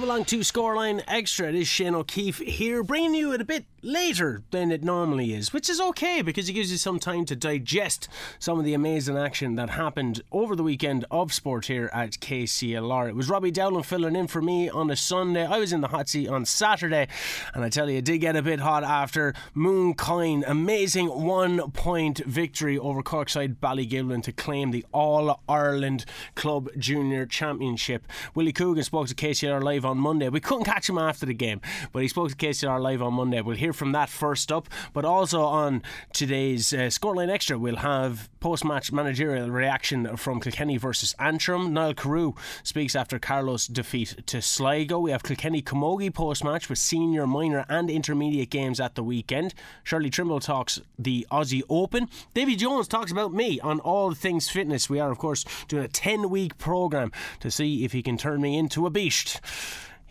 Welcome along to Scoreline Extra. It is Shane O'Keefe here, bringing you a bit later than it normally is, which is okay because it gives you some time to digest some of the amazing action that happened over the weekend of sport here at KCLR. It was Robbie Dowling filling in for me on a Sunday. I was in the hot seat on Saturday, and I tell you, it did get a bit hot after Mooncoin. Amazing one point victory over Corkside Ballygiblin to claim the All Ireland Club Junior Championship. Willie Coogan spoke to KCLR Live on Monday. We couldn't catch him after the game, but he spoke to KCLR Live on Monday. We'll hear from that first up, but also on today's uh, Scoreline Extra, we'll have post match managerial reaction from Kilkenny versus Antrim. Niall Carew speaks after Carlow's defeat to Sligo. We have Kilkenny Camogie post match with senior, minor, and intermediate games at the weekend. Shirley Trimble talks the Aussie Open. Davy Jones talks about me on all things fitness. We are, of course, doing a 10 week programme to see if he can turn me into a beast.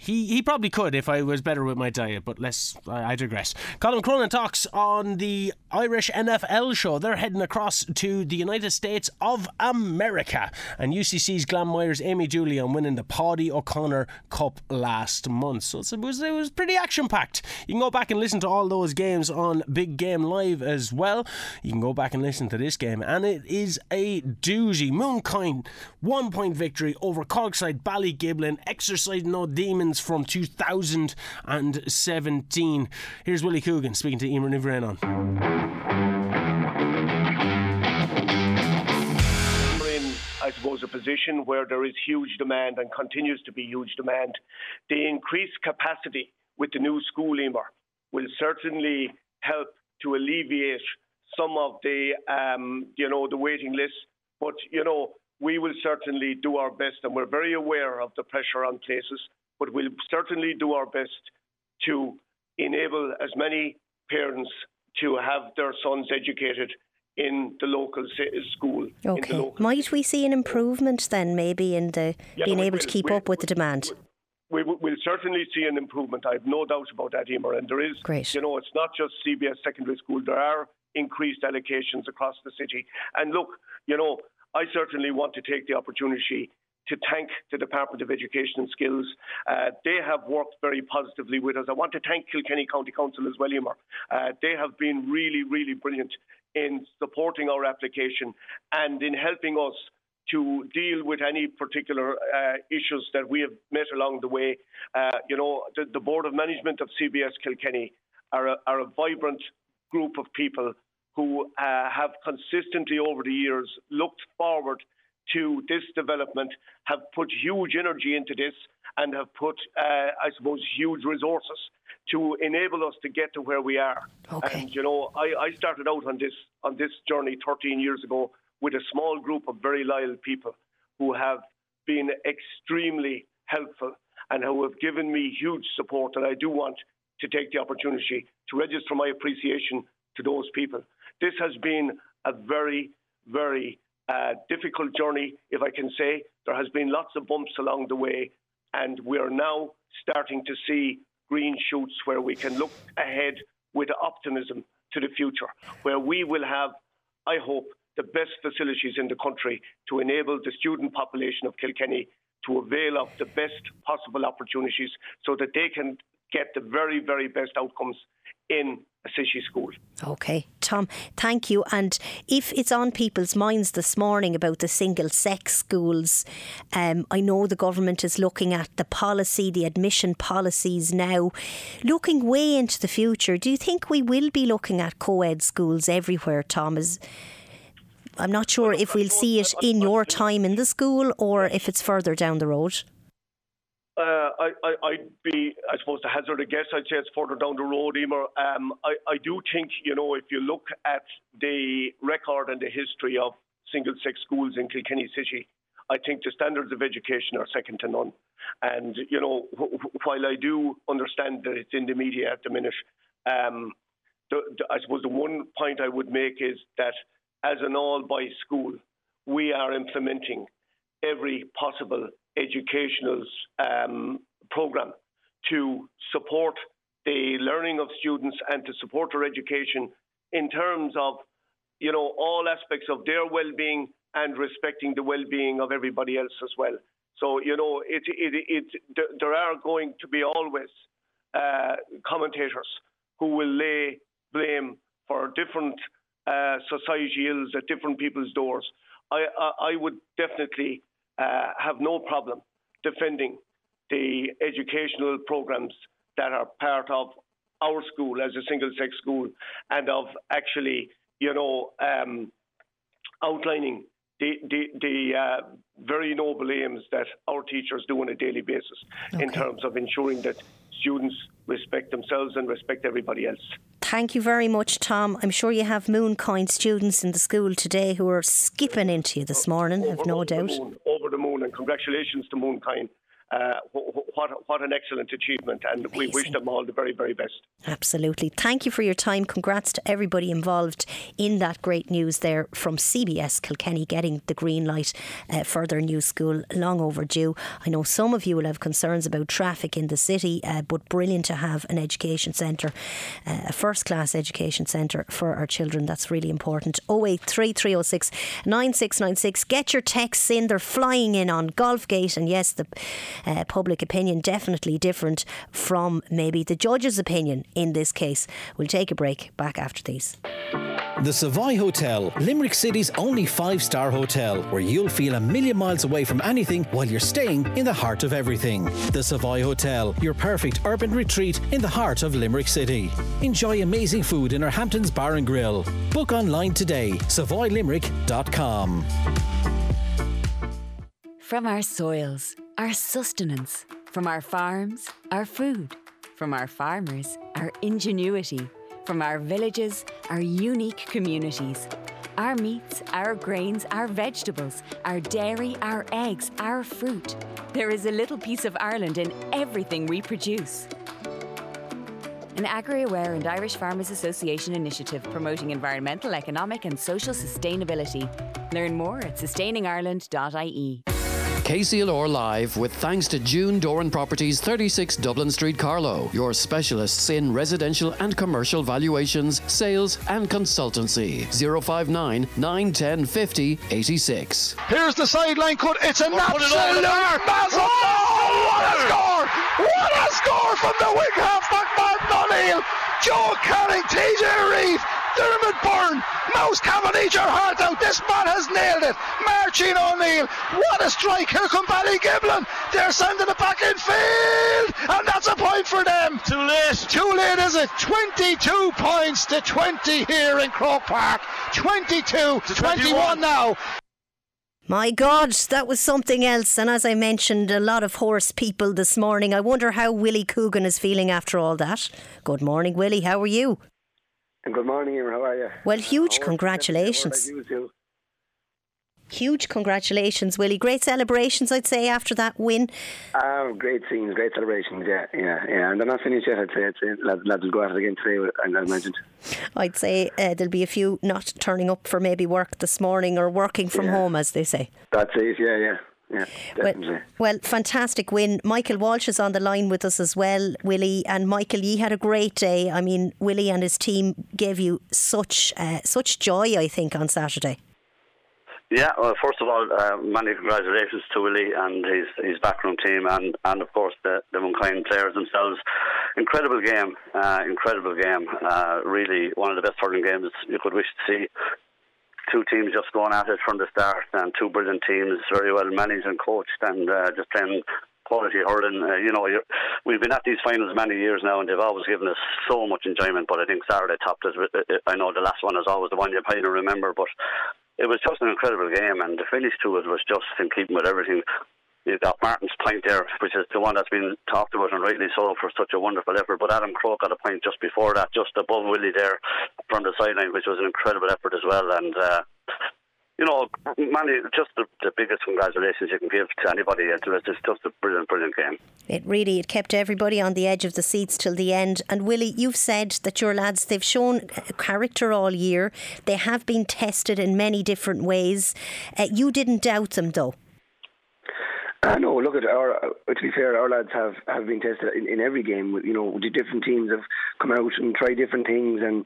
He, he probably could if I was better with my diet, but less. I, I digress. Colin Cronin talks on the Irish NFL show. They're heading across to the United States of America. And UCC's Glam Myers Amy Julian winning the Paddy O'Connor Cup last month. So it was, it was pretty action packed. You can go back and listen to all those games on Big Game Live as well. You can go back and listen to this game, and it is a doozy. Mooncoin, one point victory over Corkside Ballygiblin, exercising no from 2017. Here's Willie Coogan speaking to Emer Ní Bhraonáin. I suppose, a position where there is huge demand and continues to be huge demand. The increased capacity with the new school, Emer, will certainly help to alleviate some of the, um, you know, the waiting list. But, you know, we will certainly do our best, and we're very aware of the pressure on places but we'll certainly do our best to enable as many parents to have their sons educated in the local school. Okay. Local Might we see an improvement then, maybe, in the yeah, being able will, to keep up with the demand? We will we'll certainly see an improvement. I have no doubt about that, Emer. And there is, Great. you know, it's not just CBS Secondary School. There are increased allocations across the city. And look, you know, I certainly want to take the opportunity to thank the Department of Education and Skills. Uh, they have worked very positively with us. I want to thank Kilkenny County Council as well, Emer. Uh, they have been really, really brilliant in supporting our application and in helping us to deal with any particular uh, issues that we have met along the way. Uh, you know, the, the, Board of Management of CBS Kilkenny are a, are a vibrant group of people who uh, have consistently over the years looked forward to this development have put huge energy into this and have put, uh, I suppose, huge resources to enable us to get to where we are. Okay. And you know, I, I started out on this on this journey 13 years ago with a small group of very loyal people who have been extremely helpful and who have given me huge support. And I do want to take the opportunity to register my appreciation to those people. This has been a very, very difficult journey, if I can say. There has been lots of bumps along the way, and we are now starting to see green shoots where we can look ahead with optimism to the future, where we will have, I hope, the best facilities in the country to enable the student population of Kilkenny to avail of the best possible opportunities so that they can get the very, very best outcomes in a city school. Okay, Tom, thank you. And if it's on people's minds this morning about the single sex schools, um, I know the government is looking at the policy, the admission policies now. Looking way into the future, do you think we will be looking at co ed schools everywhere, Tom? Is, I'm not sure if we'll see it in your time in the school or if it's further down the road. Uh, I, I, would be, I suppose, to hazard a guess, I'd say it's further down the road, Emer. Um, I, do think, you know, if you look at the record and the history of single sex schools in Kilkenny City, I think the standards of education are second to none. And, you know, while I do understand that it's in the media at the minute, um, the, the, I suppose the one point I would make is that as an all boys school, we are implementing every possible educational um, program to support the learning of students and to support their education in terms of, you know, all aspects of their well-being and respecting the well-being of everybody else as well. So you know, it it it, there are going to be always uh, commentators who will lay blame for different uh, society ills at different people's doors. I I, I would definitely uh, have no problem defending the educational programs that are part of our school as a single sex school and of actually, you know, um, outlining the, the, the uh, very noble aims that our teachers do on a daily basis okay. in terms of ensuring that students respect themselves and respect everybody else. Thank you very much, Tom. I'm sure you have Mooncoin students in the school today who are skipping into you this morning, have no doubt. Moon, over the moon, and congratulations to Mooncoin uh, what, what an excellent achievement, and Amazing. we wish them all the very, very best. Absolutely. Thank you for your time. Congrats to everybody involved in that great news there from CBS Kilkenny getting the green light uh, for their new school. Long overdue. I know some of you will have concerns about traffic in the city, uh, but brilliant to have an education centre, uh, a first class education centre for our children. That's really important. 083 306 9696. Get your texts in. They're flying in on Golfgate, and yes, the uh, public opinion definitely different from maybe the judge's opinion in this case. We'll take a break back after these. The Savoy Hotel, Limerick City's only five star hotel, where you'll feel a million miles away from anything while you're staying in the heart of everything. The Savoy Hotel, your perfect urban retreat in the heart of Limerick City. Enjoy amazing food in our Hamptons Bar and Grill. Book online today, savoylimerick.com. From our soils our sustenance, from our farms, our food, from our farmers, our ingenuity, from our villages, our unique communities. Our meats, our grains, our vegetables, our dairy, our eggs, our fruit. There is a little piece of Ireland in everything we produce. An AgriAware and Irish Farmers Association initiative promoting environmental, economic, and social sustainability. Learn more at sustainingireland.ie. KCLR Live with thanks to June Doran Properties 36 Dublin Street Carlow, your specialists in residential and commercial valuations, sales and consultancy. 059 910 50 86. Here's the sideline cut. It's an absolute massive. Oh, what a score! What a score from the wing halfback Martin O'Neill. Joe Canning, TJ Reid, Dermot Byrne, Mouse Cavendish are heart out. This man has nailed it. Martin O'Neill, what a strike. Here come Ballygiblin. They're sending it back in field, and that's a point for them. Too late. Too late, is it? 22 points to 20 here in Croke Park. 22 to 21 now. My God, that was something else. And as I mentioned, a lot of horse people this morning. I wonder how Willie Coogan is feeling after all that. Good morning, Willie. How are you? And good morning, Emer. How are you? Well, huge congratulations. Huge congratulations, Willie. Great celebrations, I'd say, after that win. Oh, great scenes, great celebrations, yeah, yeah, yeah. And they're not finished yet, I'd say. I'd say lads, lads will go at it again today, as mentioned. I'd say uh, there'll be a few not turning up for maybe work this morning or working from yeah. home, as they say. That's it, yeah, yeah. Yeah, well, well, fantastic win. Michael Walsh is on the line with us as well, Willie. And Michael, you had a great day. I mean, Willie and his team gave you such uh, such joy, I think, on Saturday. Yeah, well, first of all, uh, many congratulations to Willie and his his background team, and, and of course the the Mooncoin players themselves. Incredible game, uh, incredible game. Uh, really, one of the best hurling games you could wish to see two teams just going at it from the start, and two brilliant teams, very well managed and coached, and uh, just playing quality hurling. Uh, you know, we've been at these finals many years now, and they've always given us so much enjoyment. But I think Saturday topped us. Uh, uh, I know the last one is always the one you probably going to remember, but it was just an incredible game, and the finish to it was just in keeping with everything You've got Martin's point there, which is the one that's been talked about and rightly so for such a wonderful effort. But Adam Crowe got a point just before that, just above Willie there from the sideline, which was an incredible effort as well. And uh, you know, Manny, just the, the, biggest congratulations you can give to anybody. It's just a brilliant, brilliant game. It really it kept everybody on the edge of the seats till the end. And Willie, you've said that your lads they've shown character all year. They have been tested in many different ways. Uh, you didn't doubt them though. Uh, no, look at our. Uh, to be fair, our lads have, have been tested in, in every game. You know, the different teams have come out and tried different things, and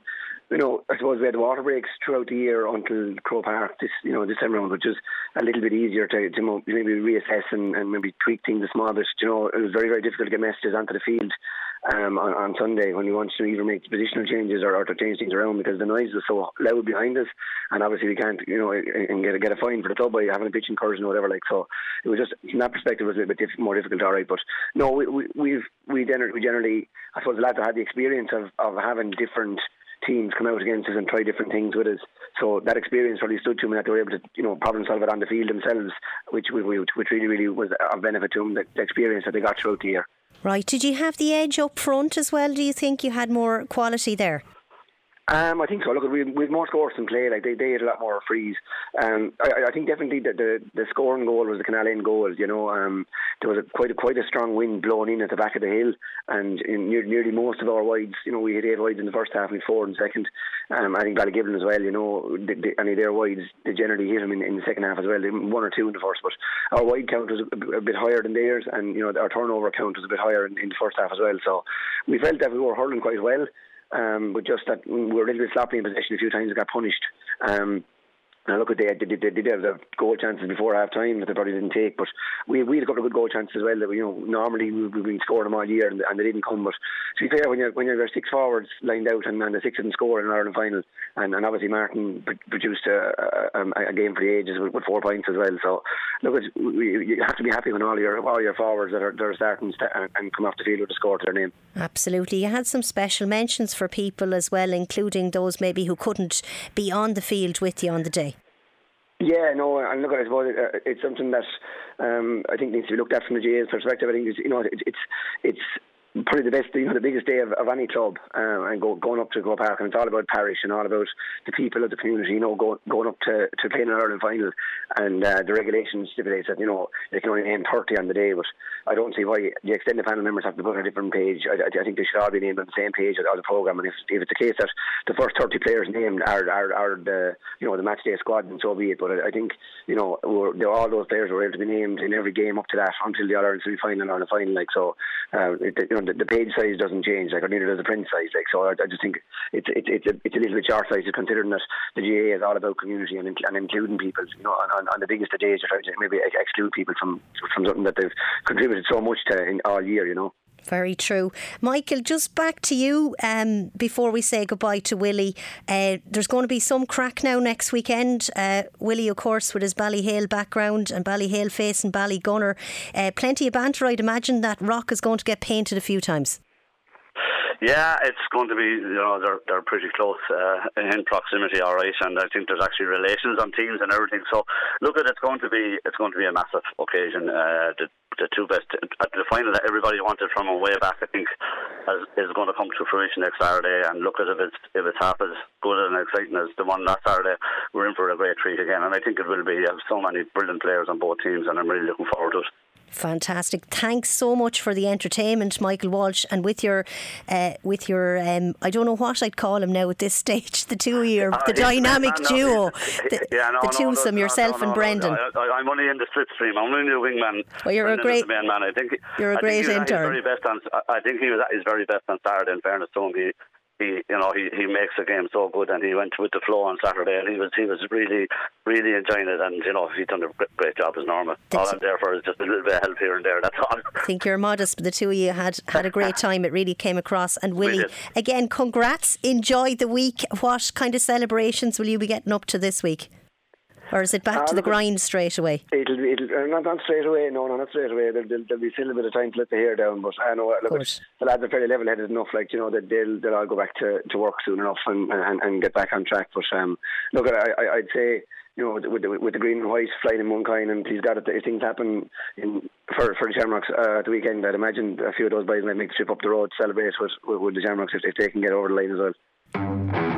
you know, I suppose we had water breaks throughout the year until Croke Park this, you know, this time which is a little bit easier to, to maybe reassess and, and maybe tweak things a small bit. You know, it was very, very difficult to get messages onto the field um, on, on Sunday when you want to either make positional changes or, or to change things around because the noise was so loud behind us, and obviously we can't, you know, and get a, get a fine for the club by having a pitch incursion or whatever. Like so, it was just from that perspective it was a bit diff- more difficult. All right, but no, we, we we've we generally, we generally I suppose the lads have had the experience of of having different teams come out against us and try different things with us. So that experience really stood to them that they were able to, you know, problem solve it on the field themselves, which which, which really, really was a benefit to them, the, the experience that they got throughout the year. Right. Did you have the edge up front as well? Do you think you had more quality there? Um, I think so. Look, we we more scores than play. Like they, they had a lot more frees. Um, I, I think definitely the, the the scoring goal was the Canal End goal. You know, um, there was a, quite a, quite a strong wind blowing in at the back of the hill, and in near, nearly most of our wides, you know, we had eight wides in the first half, and four in second. Um, I think Ballygiblin as well. You know, the, the, any of their wides they generally hit them in, in the second half as well. One or two in the first, but our wide count was a, a bit higher than theirs, and you know our turnover count was a bit higher in, in the first half as well. So we felt that we were hurling quite well. Um, but just that we were a little bit sloppy in possession a few times and got punished. Um, now look at they, they, did have the goal chances before half time that they probably didn't take, but we we had a couple of good goal chances as well. That we, you know normally we've been scoring them all year and, and they didn't come. But to be fair, when you're when you're six forwards lined out and, and the six didn't score in an Ireland final, and, and obviously Martin produced a, a, a game for the ages with, with, four points as well. So look, we, you have to be happy when all your all your forwards that are, that are starting st- and come off the field with a score to their name. Absolutely, you had some special mentions for people as well, including those maybe who couldn't be on the field with you on the day. Yeah, no, and look, I suppose uh, it's something that um, I think needs to be looked at from the GAA's perspective. I think it's, you know it's it's it's probably the best, you know, the biggest day of, of any club, um, and go, going up to Go Park, and it's all about parish and all about the people of the community, you know, go, going up to, to play in an Ireland final, and uh, the regulations stipulate that, you know, they can only name 30 on the day, but I don't see why the extended panel members have to put on a different page. I, I think they should all be named on the same page of the programme, and if, if it's the case that the first 30 players named are, are, are the, you know, the match day squad, then so be it, but I, I think, you know, all those players were able to be named in every game up to that until the All-Ireland semi-final or the final, like, so, uh, it, you know, the, the, page size doesn't change, like, or neither does the print size. Like, so I, I just think it's it's it's a, it's a little bit short sighted considering that the GAA is all about community and, and including people. You know, on, on the biggest of days, you're trying to maybe exclude people from from something that they've contributed so much to in all year. You know. Very true. Michael, just back to you um, before we say goodbye to Willie. Uh, there's going to be some crack now next weekend. Uh, Willie, of course, with his Ballyhale background and Ballyhale face and Ballygunner. Uh, plenty of banter. I'd imagine that rock is going to get painted a few times. Yeah, it's going to be, you know, they're they're pretty close uh, in proximity, all right, and I think there's actually relations on teams and everything. So, look at it's going to be it's going to be a massive occasion. Uh, the the two best at the final that everybody wanted from a way back, I think, has, is going to come to fruition next Saturday. And look at if it's if it's half as good and exciting as the one last Saturday, we're in for a great treat again. And I think it will be. You have so many brilliant players on both teams, and I'm really looking forward to it. Fantastic! Thanks so much for the entertainment, Michael Walsh, and with your, uh, with your, um, I don't know what I'd call him now at this stage. The two of you, uh, the dynamic no, duo, the, yeah, no, the twosome, no, yourself and Brendan. I, am only in the slipstream. I'm only the wingman. Well, you're Brendan a great man. I think you're a I great intern. Very best on, I think he was at his very best on Saturday. In fairness to him, he he you know he, he makes the game so good and he went with the flow on Saturday and he was he was really really enjoying it and you know he's done a great job as normal. All I'm there for is just a little bit of help here and there that's all. I think you're modest but the two of you had had a great time. It really came across. And Willie again congrats. Enjoy the week. What kind of celebrations will you be getting up to this week or is it back uh, to the grind straight away? It'll, it'll uh, not, not straight away. No, no, not straight away. There'll, there'll, therell, be still a bit of time to let the hair down. But I know look, the lads are fairly level-headed enough. Like you know that they'll they'll all go back to, to work soon enough and, and, and get back on track. But um, look, I, I, I'd say you know, with the, with the green and white flying in one kind, and he's got it. If things happen in for for the Shamrocks uh, at the weekend, I'd imagine a few of those boys might make the trip up the road to celebrate with, with, with the Shamrocks if, if they can get over the line as well.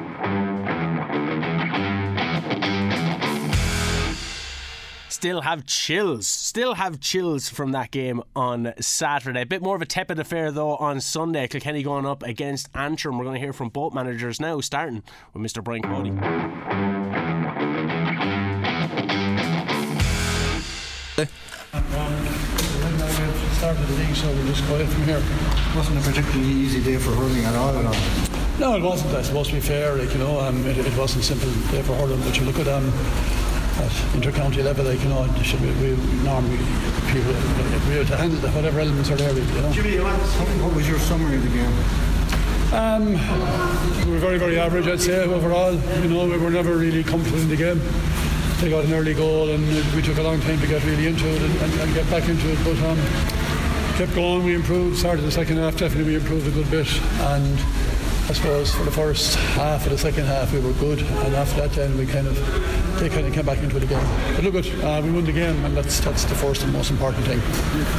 Still have chills. Still have chills from that game on Saturday. A bit more of a tepid affair though on Sunday. Kilkenny going up against Antrim. We're going to hear from both managers now, starting with Mr. Brian Cody. start of the league, so we'll just go ahead from here. Wasn't a particularly easy day for hurling at all, at all. No, it wasn't. I suppose to be fair, like you know, um, it, it wasn't simple day for hurling. But you look at um, at inter-county level, like you know, should we, we normally people we have to handle the, whatever elements are there. You know. Jimmy, what was your summary of the game? Um, we were very, very average, I'd say, overall. You know, we were never really comfortable in the game. They got an early goal, and we took a long time to get really into it and, and, and get back into it. But um, kept going, we improved. Started the second half, definitely we improved a good bit, and I suppose for the first half of the second half we were good, and after that then we kind of they kind of came back into it again. But look at uh, we won the game, and that's that's the first and most important thing.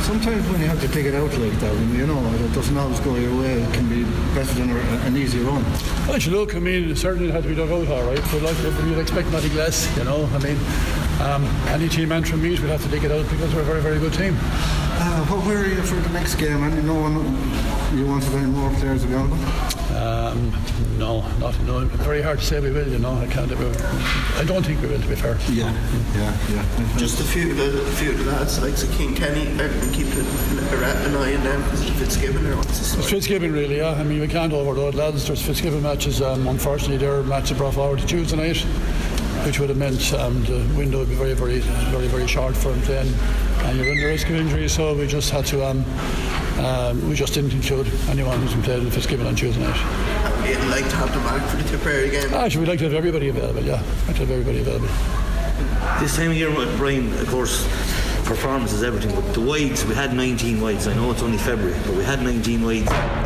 Sometimes when you have to take it out like that, and you know it doesn't always go your way, it can be better than an easy run. Well, look, I mean, certainly it had to be dug out all right, but like you'd expect nothing less, you know. I mean, um, any team entering meet, we'd have to dig it out because we're a very, very good team. Uh, what were you for the next game? And no one, you wanted any more players available? Um, no, not no. Very hard to say we will. You know, I can't. I don't think we will. To be fair. Yeah, yeah, yeah. Just a few of the few of the lads like the King Kenny are keeping an eye on them because Fitzgibbon or what's It's Fitzgibbon really. Yeah, I mean we can't overload lads. There's Fitzgibbon matches. Um, unfortunately, their match brought forward to Tuesday night which would have meant um, the window would be very, very, very, very short for him then, and you're under risk of injury. So we just had to, um, um, we just didn't include anyone who's been played in Fitzgibbon on Tuesday night. Would you like to have them back for the Tipperary game? Actually, we'd like to have everybody available. Yeah, I'd like to have everybody available. This time of year, Brian, of course, performance is everything. But the wides, we had 19 wides. I know it's only February, but we had 19 wides.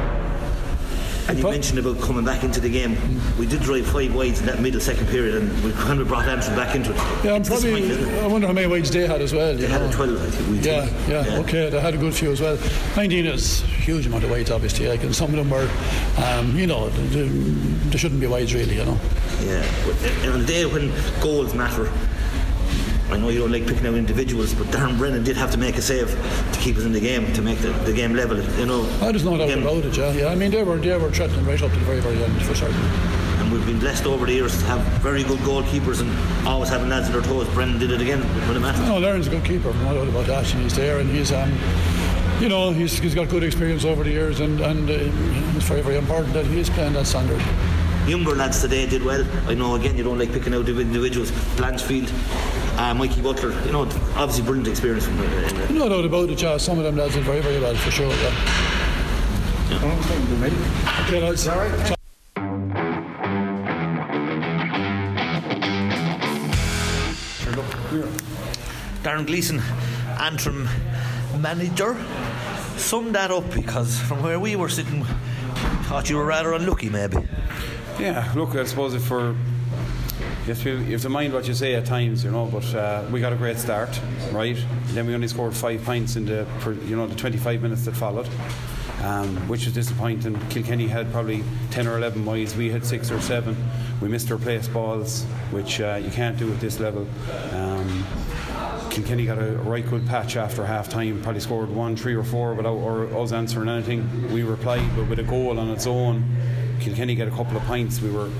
And you mentioned about coming back into the game. We did drive five wides in that middle second period, and we kind of brought Antrim back into it. Yeah, I'm probably. I wonder how many wides they had as well. They had know. a 12, I think. We yeah, yeah, yeah, okay. They had a good few as well. 19 is a huge amount of wides, obviously. Like, and some of them were, um, you know, there shouldn't be wides really, you know. Yeah, on a day when goals matter, I know you don't like picking out individuals, but Darren Brennan did have to make a save to keep us in the game, to make the, the game level. You know, I there's no doubt about it. Yeah, yeah. I mean, they were they were threatening right up to the very very end for certain. And we've been blessed over the years to have very good goalkeepers and always having lads on their toes. Brennan did it again when it mattered. No, Darren's a good keeper. No doubt about that. And he's there, and he's um, you know, he's, he's got good experience over the years, and and uh, it's very very important that he is playing that standard younger lads today did well. I know again you don't like picking out individuals. Blanchfield, uh, Mikey Butler, you know, obviously brilliant experience from. Uh, no doubt about it. Yeah, some of them lads did very very well for sure. Yeah. yeah. Okay, lads. All right. Darren Gleeson, Antrim manager, sum that up because from where we were sitting, thought you were rather unlucky, maybe. Yeah, look, I suppose if we're you have, to, you have to mind what you say at times, you know. But uh, we got a great start, right? And then we only scored five points in the, you know, the 25 minutes that followed, um, which was disappointing. Kilkenny had probably 10 or 11 wides. We had six or seven. We missed our place balls, which uh, you can't do at this level. Um, Kilkenny got a right good patch after half time, probably scored one, three, or four without us answering anything. We replied, but with a goal on its own. Kilkenny get a couple of points. We were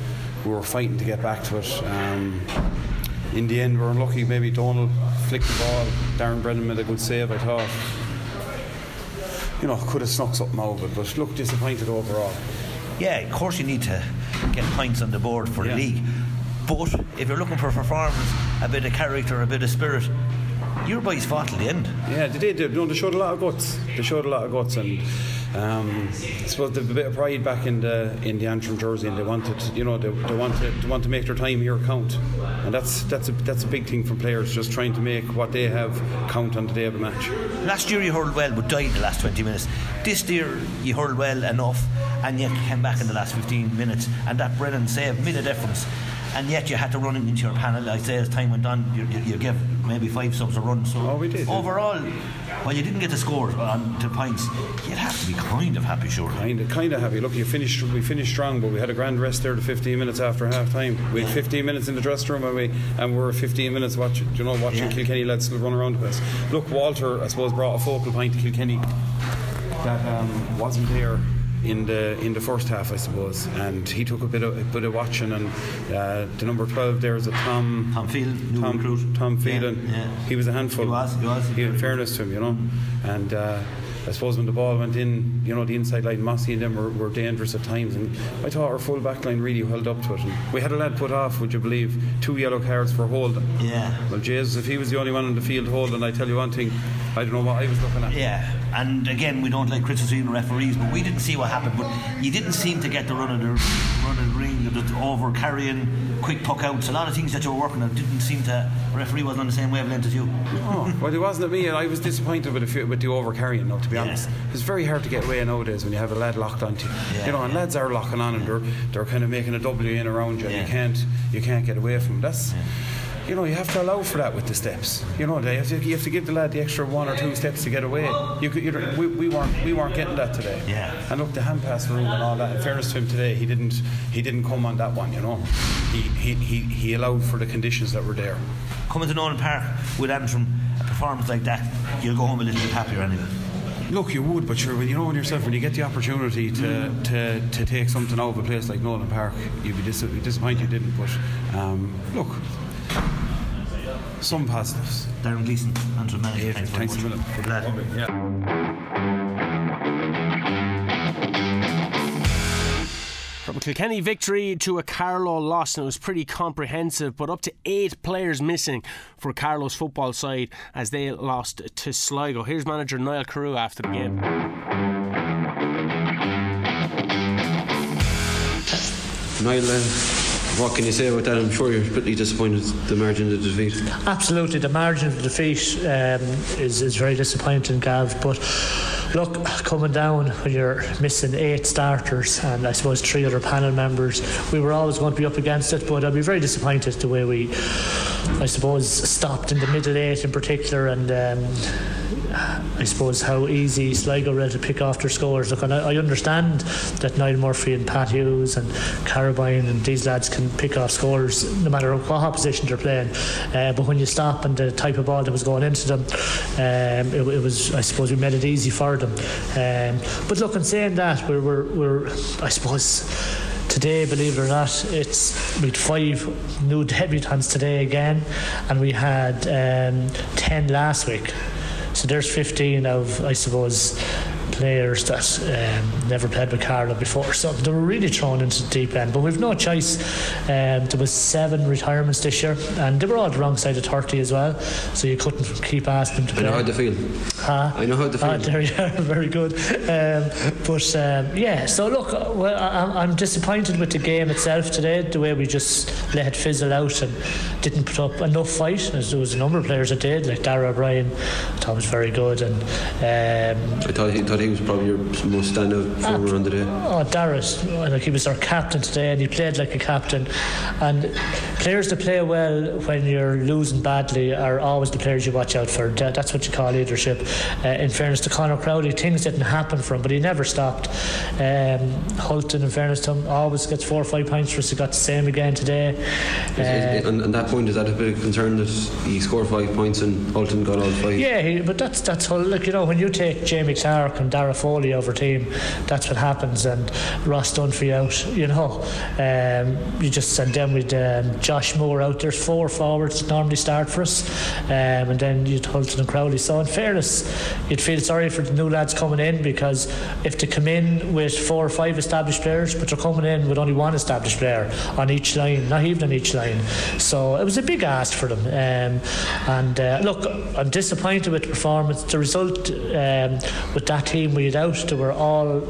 we were fighting to get back to it. Um, in the end, we were unlucky. Maybe Donald flicked the ball. Darren Brennan made a good save, I thought. You know, could have snuck something out of it, but look disappointed overall. Yeah, of course you need to get points on the board for yeah. the league. But if you're looking for performance, a bit of character, a bit of spirit, your boys fought till the end. Yeah, they did. They, they showed a lot of guts. They showed a lot of guts, and um, I suppose they've a bit of pride back in the in the Antrim jersey, and they wanted, you know, they, they want to they want to make their time here count, and that's that's a that's a big thing from players, just trying to make what they have count on the day of a match. Last year you hurled well, but died in the last 20 minutes. This year you hurled well enough, and yet came back in the last 15 minutes, and that Brennan save made a difference and yet you had to run him into your panel. I say as time went on, you, you, you give maybe five subs a run. So oh, we did. Overall, while you didn't get the score on to points, you'd have to be kind of happy, sure. Kind of, kind of happy. Look, you finished. We finished strong, but we had a grand rest there. to 15 minutes after half time, we had 15 minutes in the dressing room, and we and we were 15 minutes watching. You know, watching yeah. Kilkenny lads run around with us. Look, Walter, I suppose, brought a focal point to Kilkenny that um, wasn't there in the in the first half, I suppose. And he took a bit of a bit of watching. And uh, the number twelve there is a Tom Tom Field, Tom, recruit. Tom Phelan. Yeah, yeah. He was a handful. He was. He was. He, in fairness to him, you know. And uh, I suppose when the ball went in, you know, the inside line, Mossy and them were, were dangerous at times. And I thought our full back line really held up to it. And we had a lad put off, would you believe, two yellow cards for holding. Yeah. Well, Jesus, if he was the only one on the field holding, I tell you one thing, I don't know what I was looking at. Yeah, and again, we don't like criticising referees, but we didn't see what happened. But you didn't seem to get the run of the run of the ring, the over carrying, quick puck outs. A lot of things that you were working on didn't seem to. referee wasn't on the same wavelength as you. Oh, well, it wasn't at me, and I was disappointed with the, with the over carrying. Now, to be yeah. honest, it's very hard to get away nowadays when you have a lad locked onto you. Yeah, you know, and yeah. lads are locking on, and they're they're kind of making a W in around you, and you can't you can't get away from them. That's you know, you have to allow for that with the steps. You know, you have to, you have to give the lad the extra one or two steps to get away. You, could, you know, we, we weren't we weren't getting that today. Yeah. And look, the hand pass rule and all that. In fairness to him today, he didn't he didn't come on that one. You know, he he, he, he allowed for the conditions that were there. Coming to Nowlan Park with Antrim, a performance like that, you'll go home a little bit happier anyway. Look, you would, but sure, you know when yourself when you get the opportunity to, mm. to, to take something out of a place like Nowlan Park, you'd be dis- disappointed you didn't. But um, look, some positives. Darren Gleeson, Antrim manager. Yeah, thanks, thanks a minute. Good lad. Yeah. From a Kilkenny victory to a Carlow loss, and it was pretty comprehensive, but up to eight players missing for Carlow's football side as they lost to Sligo. Here's manager Niall Carew after the game. Niall, uh, what can you say about that? I'm sure you're pretty disappointed the margin of defeat. Absolutely, the margin of defeat um, is, is very disappointing, Gav. But look, coming down when you're missing eight starters and I suppose three other panel members, we were always going to be up against it. But I'd be very disappointed the way we, I suppose, stopped in the middle eight in particular and. Um, I suppose how easy Sligo were to pick off their scores. Look, I, I, understand that Niall Murphy and Pat Hughes and Carrabine and these lads can pick off scores no matter what opposition they're playing. Uh, but when you stop and the type of ball that was going into them, um, it, it, was I suppose we made it easy for them. Um, but look, in saying that, we're, we're, we're I suppose today, believe it or not, it's we had five new debutants today again, and we had um, ten last week. So there's 15 of, I suppose, players that um, never played with Carlow before. So they were really thrown into the deep end. But we've no choice. Um, there was seven retirements this year, and they were all the wrong side of 30 as well. So you couldn't keep asking them to play. I know how they feel. Huh? I know how to feel. Ah, there you are, very good. Um, but um, yeah, so look, well, I, I'm disappointed with the game itself today, the way we just let it fizzle out and didn't put up enough fight. As there was a number of players that did, like Dara O'Brien, Tom was very good, and um, I thought he thought he was probably your most standout performer on the day. Oh, Darius, like he was our captain today, and he played like a captain. And players that play well when you're losing badly are always the players you watch out for. That's what you call leadership. Uh, in fairness to Conor Crowley, things didn't happen for him, but he never stopped. Um, Hulton, in fairness to him, always gets four or five points for us. He got the same again today. Uh, and, and that point is that a bit of concern that he scored five points and Hulton got all five. Yeah, he, but that's that's how, like you know when you take Jamie Clark and Dara Foley over team, that's what happens. And Ross Dunphy out, you know, um, you just send them with um, Josh Moore out. There's four forwards that normally start for us, um, and then you'd Hulton and Crowley. So in fairness, you'd feel sorry for the new lads coming in because if they come in with four or five established players, but they're coming in with only one established player on each line, not even on each line. So it was a big ask for them. Um, and uh, look, I'm disappointed with the performance. The result um, with that team we had out, they were all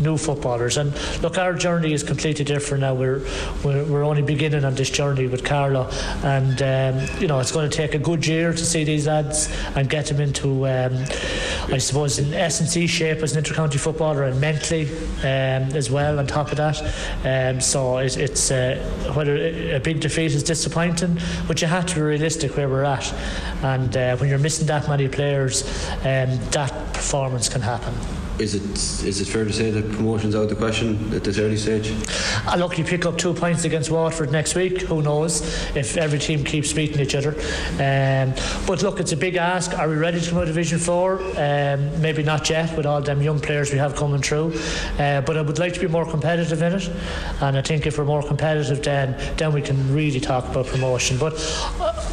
new footballers. And look, our journey is completely different now. We're we're, we're only beginning on this journey with Carlow, and um, you know it's going to take a good year to see these lads and get them into, um, I suppose, in S&C shape as an intercounty footballer and mentally um, as well. On top of that, um, so it, it's uh, whether a big defeat is disappointing, but you have to be realistic where we're at. And uh, when you're missing that many players, um, that performance can happen is it is it fair to say that promotion's out of the question at this early stage? Uh, look, you pick up two points against Waterford next week. Who knows if every team keeps beating each other? Um, but look, it's a big ask. Are we ready to go Division Four? Um, maybe not yet, with all them young players we have coming through. Uh, but I would like to be more competitive in it, and I think if we're more competitive, then then we can really talk about promotion. But.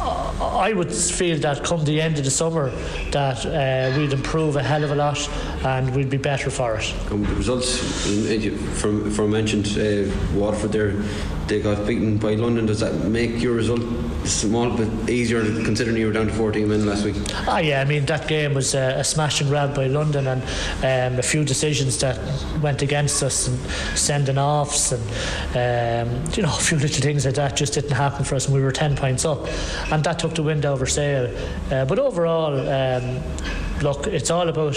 Uh, I would feel that come the end of the summer that uh, we'd improve a hell of a lot and we'd be better for it. Um, the results from from mentioned uh, Waterford there they got beaten by London. Does that make your result small bit easier considering you were down to 14 men last week? Ah, yeah, I mean, that game was uh, a smash and grab by London and um, a few decisions that went against us and sending offs and, um, you know, a few little things like that just didn't happen for us and we were 10 points up. And that took the wind over sail. Uh, but overall, um, look, it's all about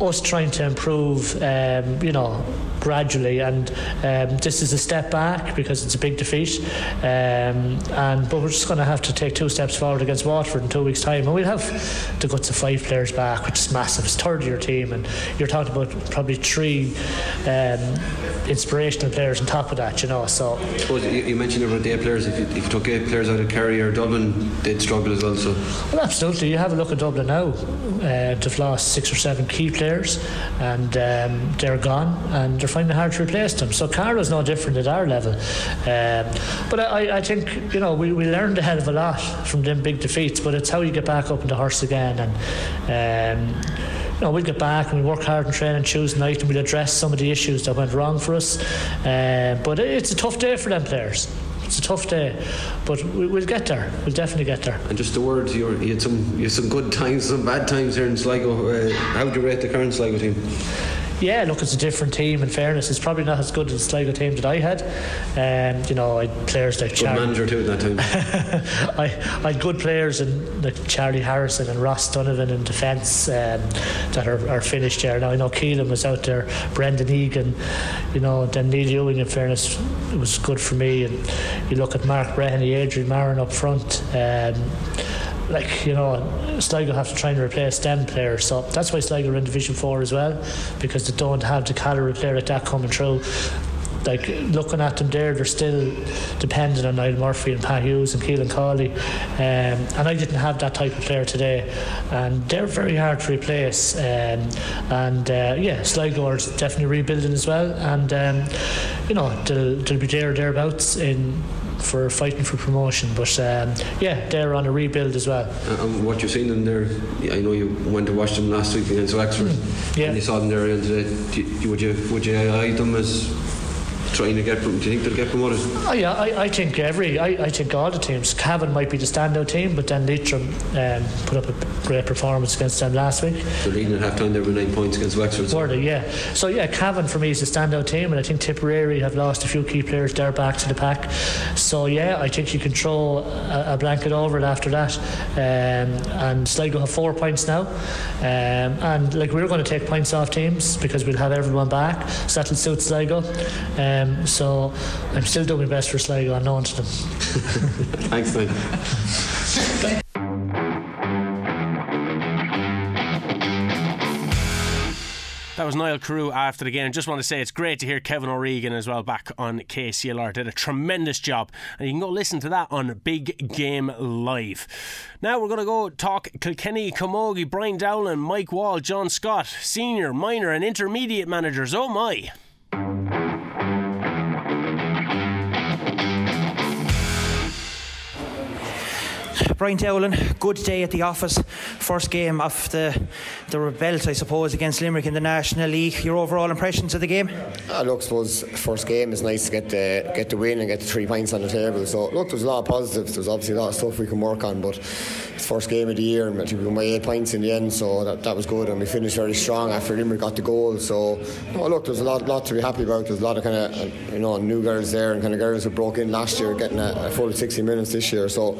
us trying to improve, um, you know, gradually. And um, this is a step back because it's a big defeat. Um, and but we're just going to have to take two steps forward against Waterford in two weeks' time, and we'll have the guts of five players back, which is massive. It's third year team, and you're talking about probably three um, inspirational players on top of that. You know, so. I suppose you, mentioned about eight players. If you, if you took eight players out of Kerry or Dublin, they'd struggle as well. So. Well, absolutely. You have a look at Dublin now. Uh, they've lost six or seven key players, and um, they're gone, and they're finding it hard to replace them. So Carlow's no different at our level. Um, but I, I think, you know, we, we learned a hell of a lot from them big defeats, but it's how you get back up in the horse again. And, um, you know, we'll get back and we work hard in training Tuesday night and we'll address some of the issues that went wrong for us. Uh, but it's a tough day for them players it's a tough day, but we, will get there. We'll definitely get there. And just the words, you had some you had some good times, some bad times here in Sligo. Uh, how do you rate the current Sligo team? Yeah, look, it's a different team. In fairness, it's probably not as good as the Sligo team that I had. Um, you know, I had players like good Char- manager too at that time. I, I had good players in like Charlie Harrison and Ross Donovan in defence um, that are, are finished there. Now I know Keelan was out there, Brendan Egan, you know, then Neil Ewing. In fairness, it was good for me. And you look at Mark Breheny, Adrian Marren up front. Um, like you know, Sligo have to try and replace them players. So that's why Sligo are in Division Four as well, because they don't have the calibre player like that coming through like looking at them there, they're still dependent on Niall Murphy and Pat Hughes and Keelan Cawley. Um, and I didn't have that type of player today. And they're very hard to replace. Um, and uh, yeah, Sligo are definitely rebuilding as well. And um, you know, they'll, they'll be there thereabouts in for fighting for promotion. But um, yeah, they're on a rebuild as well. Uh, and what you've seen them there, I know you went to watch them last week against Wexford. Mm, yeah. And you saw them there today. Would you would you eye them as trying to get. Do you think they'll get promoted? Oh yeah, I, I think every. I, I think all the teams. Cavan might be the standout team, but then Leitrim um, put up a great performance against them last week. They're leading at half time. They were nine points against Wexford. Were they? Yeah. So yeah, Cavan for me is the standout team, and I think Tipperary have lost a few key players. They're back to the pack. So yeah, I think you can throw a, a blanket over it after that. Um, and Sligo have four points now, um, and like we're going to take points off teams because we'll have everyone back. So that'll suit Sligo. Um, um, so I'm still doing my best for Sligo, unknown to them. Thanks, mate. That was Niall Carew after the game. Just want to say it's great to hear Kevin O'Regan as well back on KCLR. Did a tremendous job. And you can go listen to that on Big Game Live. Now we're going to go talk Kilkenny, Camogie, Brian Dowling, Mike Wall, John Scott, senior, minor, and intermediate managers. Oh my. Brian Dowling, good day at the office. First game of the the belt, I suppose, against Limerick in the National League. Your overall impressions of the game? Uh, look, I suppose first game is nice to get the get the win and get the three points on the table. So look, there's a lot of positives. There's obviously a lot of stuff we can work on, but it's first game of the year and we got my eight points in the end, so that, that was good. And we finished very strong after Limerick got the goal. So oh, look, there's a lot lot to be happy about. There's a lot of kind of you know new girls there and kind of girls who broke in last year getting a, a full 60 minutes this year. So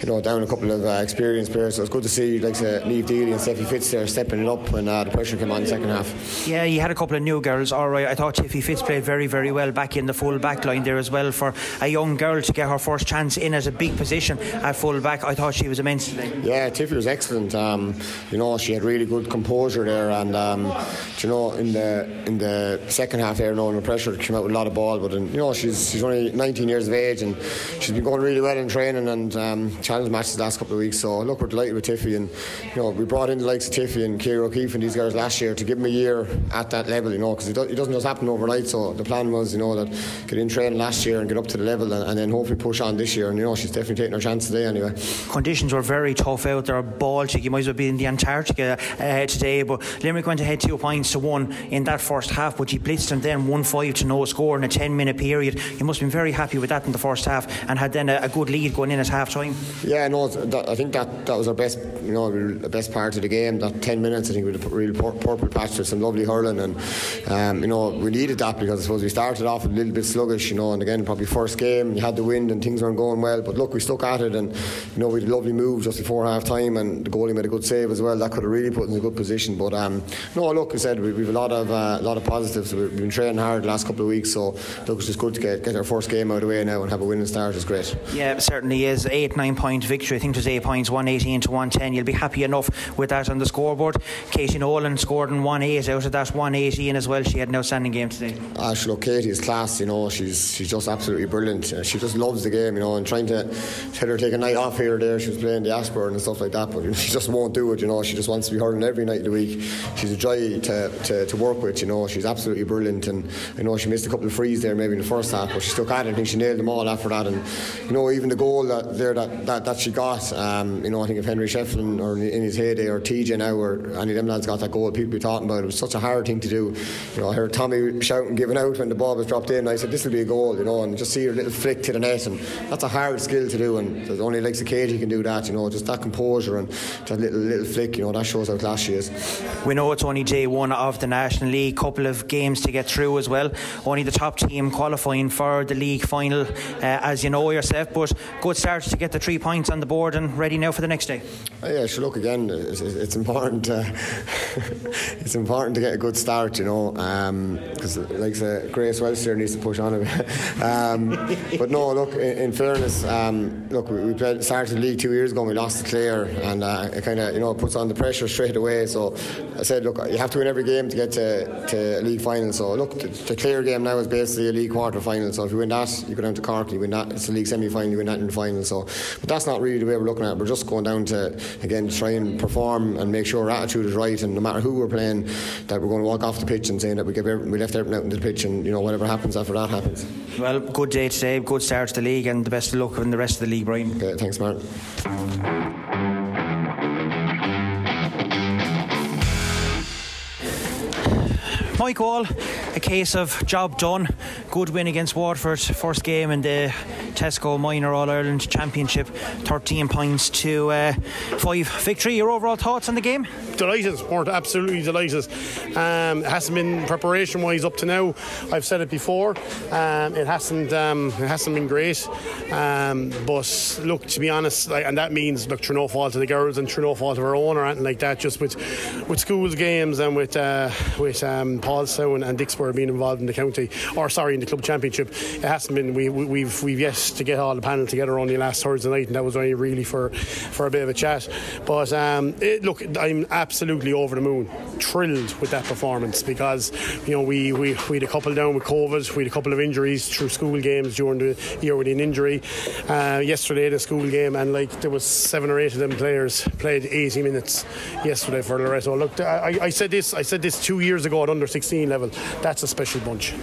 you know down a couple of uh, experienced players. So it's good to see like say, Neve Dealey and Steffi Fitz there stepping it up when uh, the pressure came on in the second half. Yeah, you had a couple of new girls. All right, I thought Tiffy Fitz played very very well back in the full back line there as well for a young girl to get her first chance in as a big position at full back. I thought she was immense Yeah, Tiffy was excellent. Um, you know, she had really good composure there, and um, you know, in the in the second half there, knowing the pressure, came out with a lot of ball. But and, you know, she's she's only 19 years of age, and she's been going really well in training and um, challenge matches the last couple of weeks. So look, we're delighted with Tiffy, and you know we brought in the likes of Tiffy and Kira O'Keefe and these guys last year to give them a year at that level. You know, because it, do, it, doesn't just happen overnight. So the plan was, you know, that get in train last year and get up to the level, and, and, then hopefully push on this year. And you know, she's definitely taking her chance today anyway. Conditions were very tough out there. Baltic, you might as well be in the Antarctica uh, today, but Limerick went ahead two points to one in that first half, but he blitzed and then one five to no score in a 10 minute period. You must have been very happy with that in the first half and had then a, a good lead going in at half time. Yeah, no, that, I think that that was our best, you know, best part of the game. That 10 minutes, I think, we had a real purple patch with some lovely hurling, and um, you know, we needed that because I suppose we started off a little bit sluggish, you know, and again, probably first game, you had the wind and things weren't going well, but look, we stuck at it, and you know, we had a lovely move just before half time, and the goalie made a good save as well. That could have really put us in a good position, but um, no, look, I said we, have a lot of uh, a lot of positives. We've been training hard the last couple of weeks, so look, it's just good to get, get our first game out of the way now and have a winning start is great. Yeah, it certainly is. Eight, nine point victory. I think there's eight points, 118 to 110. You'll be happy enough with that on the scoreboard. Katie Nolan scored in 1 8 out of that 118 as well. She had an outstanding game today. Ah, look, Katie is class, you know, she's she's just absolutely brilliant. Uh, she just loves the game, you know, and trying to tell her take a night off here or there. She was playing the Ashbourne and stuff like that, but she just won't do it, you know. She just wants to be hurling every night of the week. She's a joy to, to, to work with, you know. She's absolutely brilliant, and you know, she missed a couple of frees there maybe in the first half, but she stuck at it. I think she nailed them all after that, and you know, even the goal that there that, that, that she got, um, you know, I think if Henry Shefflin or in his heyday or TJ now or any of them lads got that goal, people be talking about it. It was such a hard thing to do. You know, I heard Tommy shouting, giving out when the ball was dropped in. I said, this will be a goal, you know, and just see her little flick to the net, and that's a hard skill to do, and there's only like Katie can do that, you know, just that composure and that little little flick, you know, that shows how class she is. We know it's only day one of the National League, couple of games to get through as well. Only the top team qualifying for the league final, uh, as you know yourself. But good start to get the three points on the board and ready now for the next day. Uh, yeah, sure. Look again. It's, it's important. Uh, it's important to get a good start, you know, because um, like say, Grace Welster needs to push on a bit. um, but no, look. In, in fairness, um, look, we, we played, started the league two years ago. and We lost to Clare, and uh, it kind of you know puts on the pressure straight away. So I said, look, you have to win every game to get to, to league final. So look, the, the Clare game now is basically a league quarter final. So if you win that, you go down to Cork. You win that, it's a league semi final. You win that in the final. So, but that's not really the way we're looking at. it. We're just going down to again try and perform and make sure our attitude is right. And no matter who we're playing, that we're going to walk off the pitch and saying that we give we left everything out in the pitch, and you know whatever happens after that happens. Well, good day today, good start to the league, and the best of luck in the rest of the league, Brian. Okay, thanks, Martin. Mike Wall, a case of job done. Good win against Waterford, first game in the Tesco Minor All Ireland Championship. 13 points to uh, 5 victory. Your overall thoughts on the game? Delighted, Mort, absolutely delighted. Um, it hasn't been preparation wise up to now. I've said it before. Um, it hasn't um, it hasn't been great. Um, but look, to be honest, like, and that means look, through no fault of the girls and through no fault of our own or anything like that. Just with with schools games and with uh, with um, Paulstown and, Dicksboro being involved in the county, or sorry, in the club championship. It hasn't been. We, we, we've we've yet to get all the panel together only last Thursday night, and that was only really for for a bit of a chat. But um, it, look, I'm absolutely over the moon, thrilled with that performance because you know we we we had a couple down with COVID, we had a couple of injuries through school games during the year with an injury. Uh, yesterday, the school game, and like there was seven or eight of them players played 80 minutes yesterday for Loreto. Look, I, I said this, I said this two years ago at under 16 level. That's a special bunch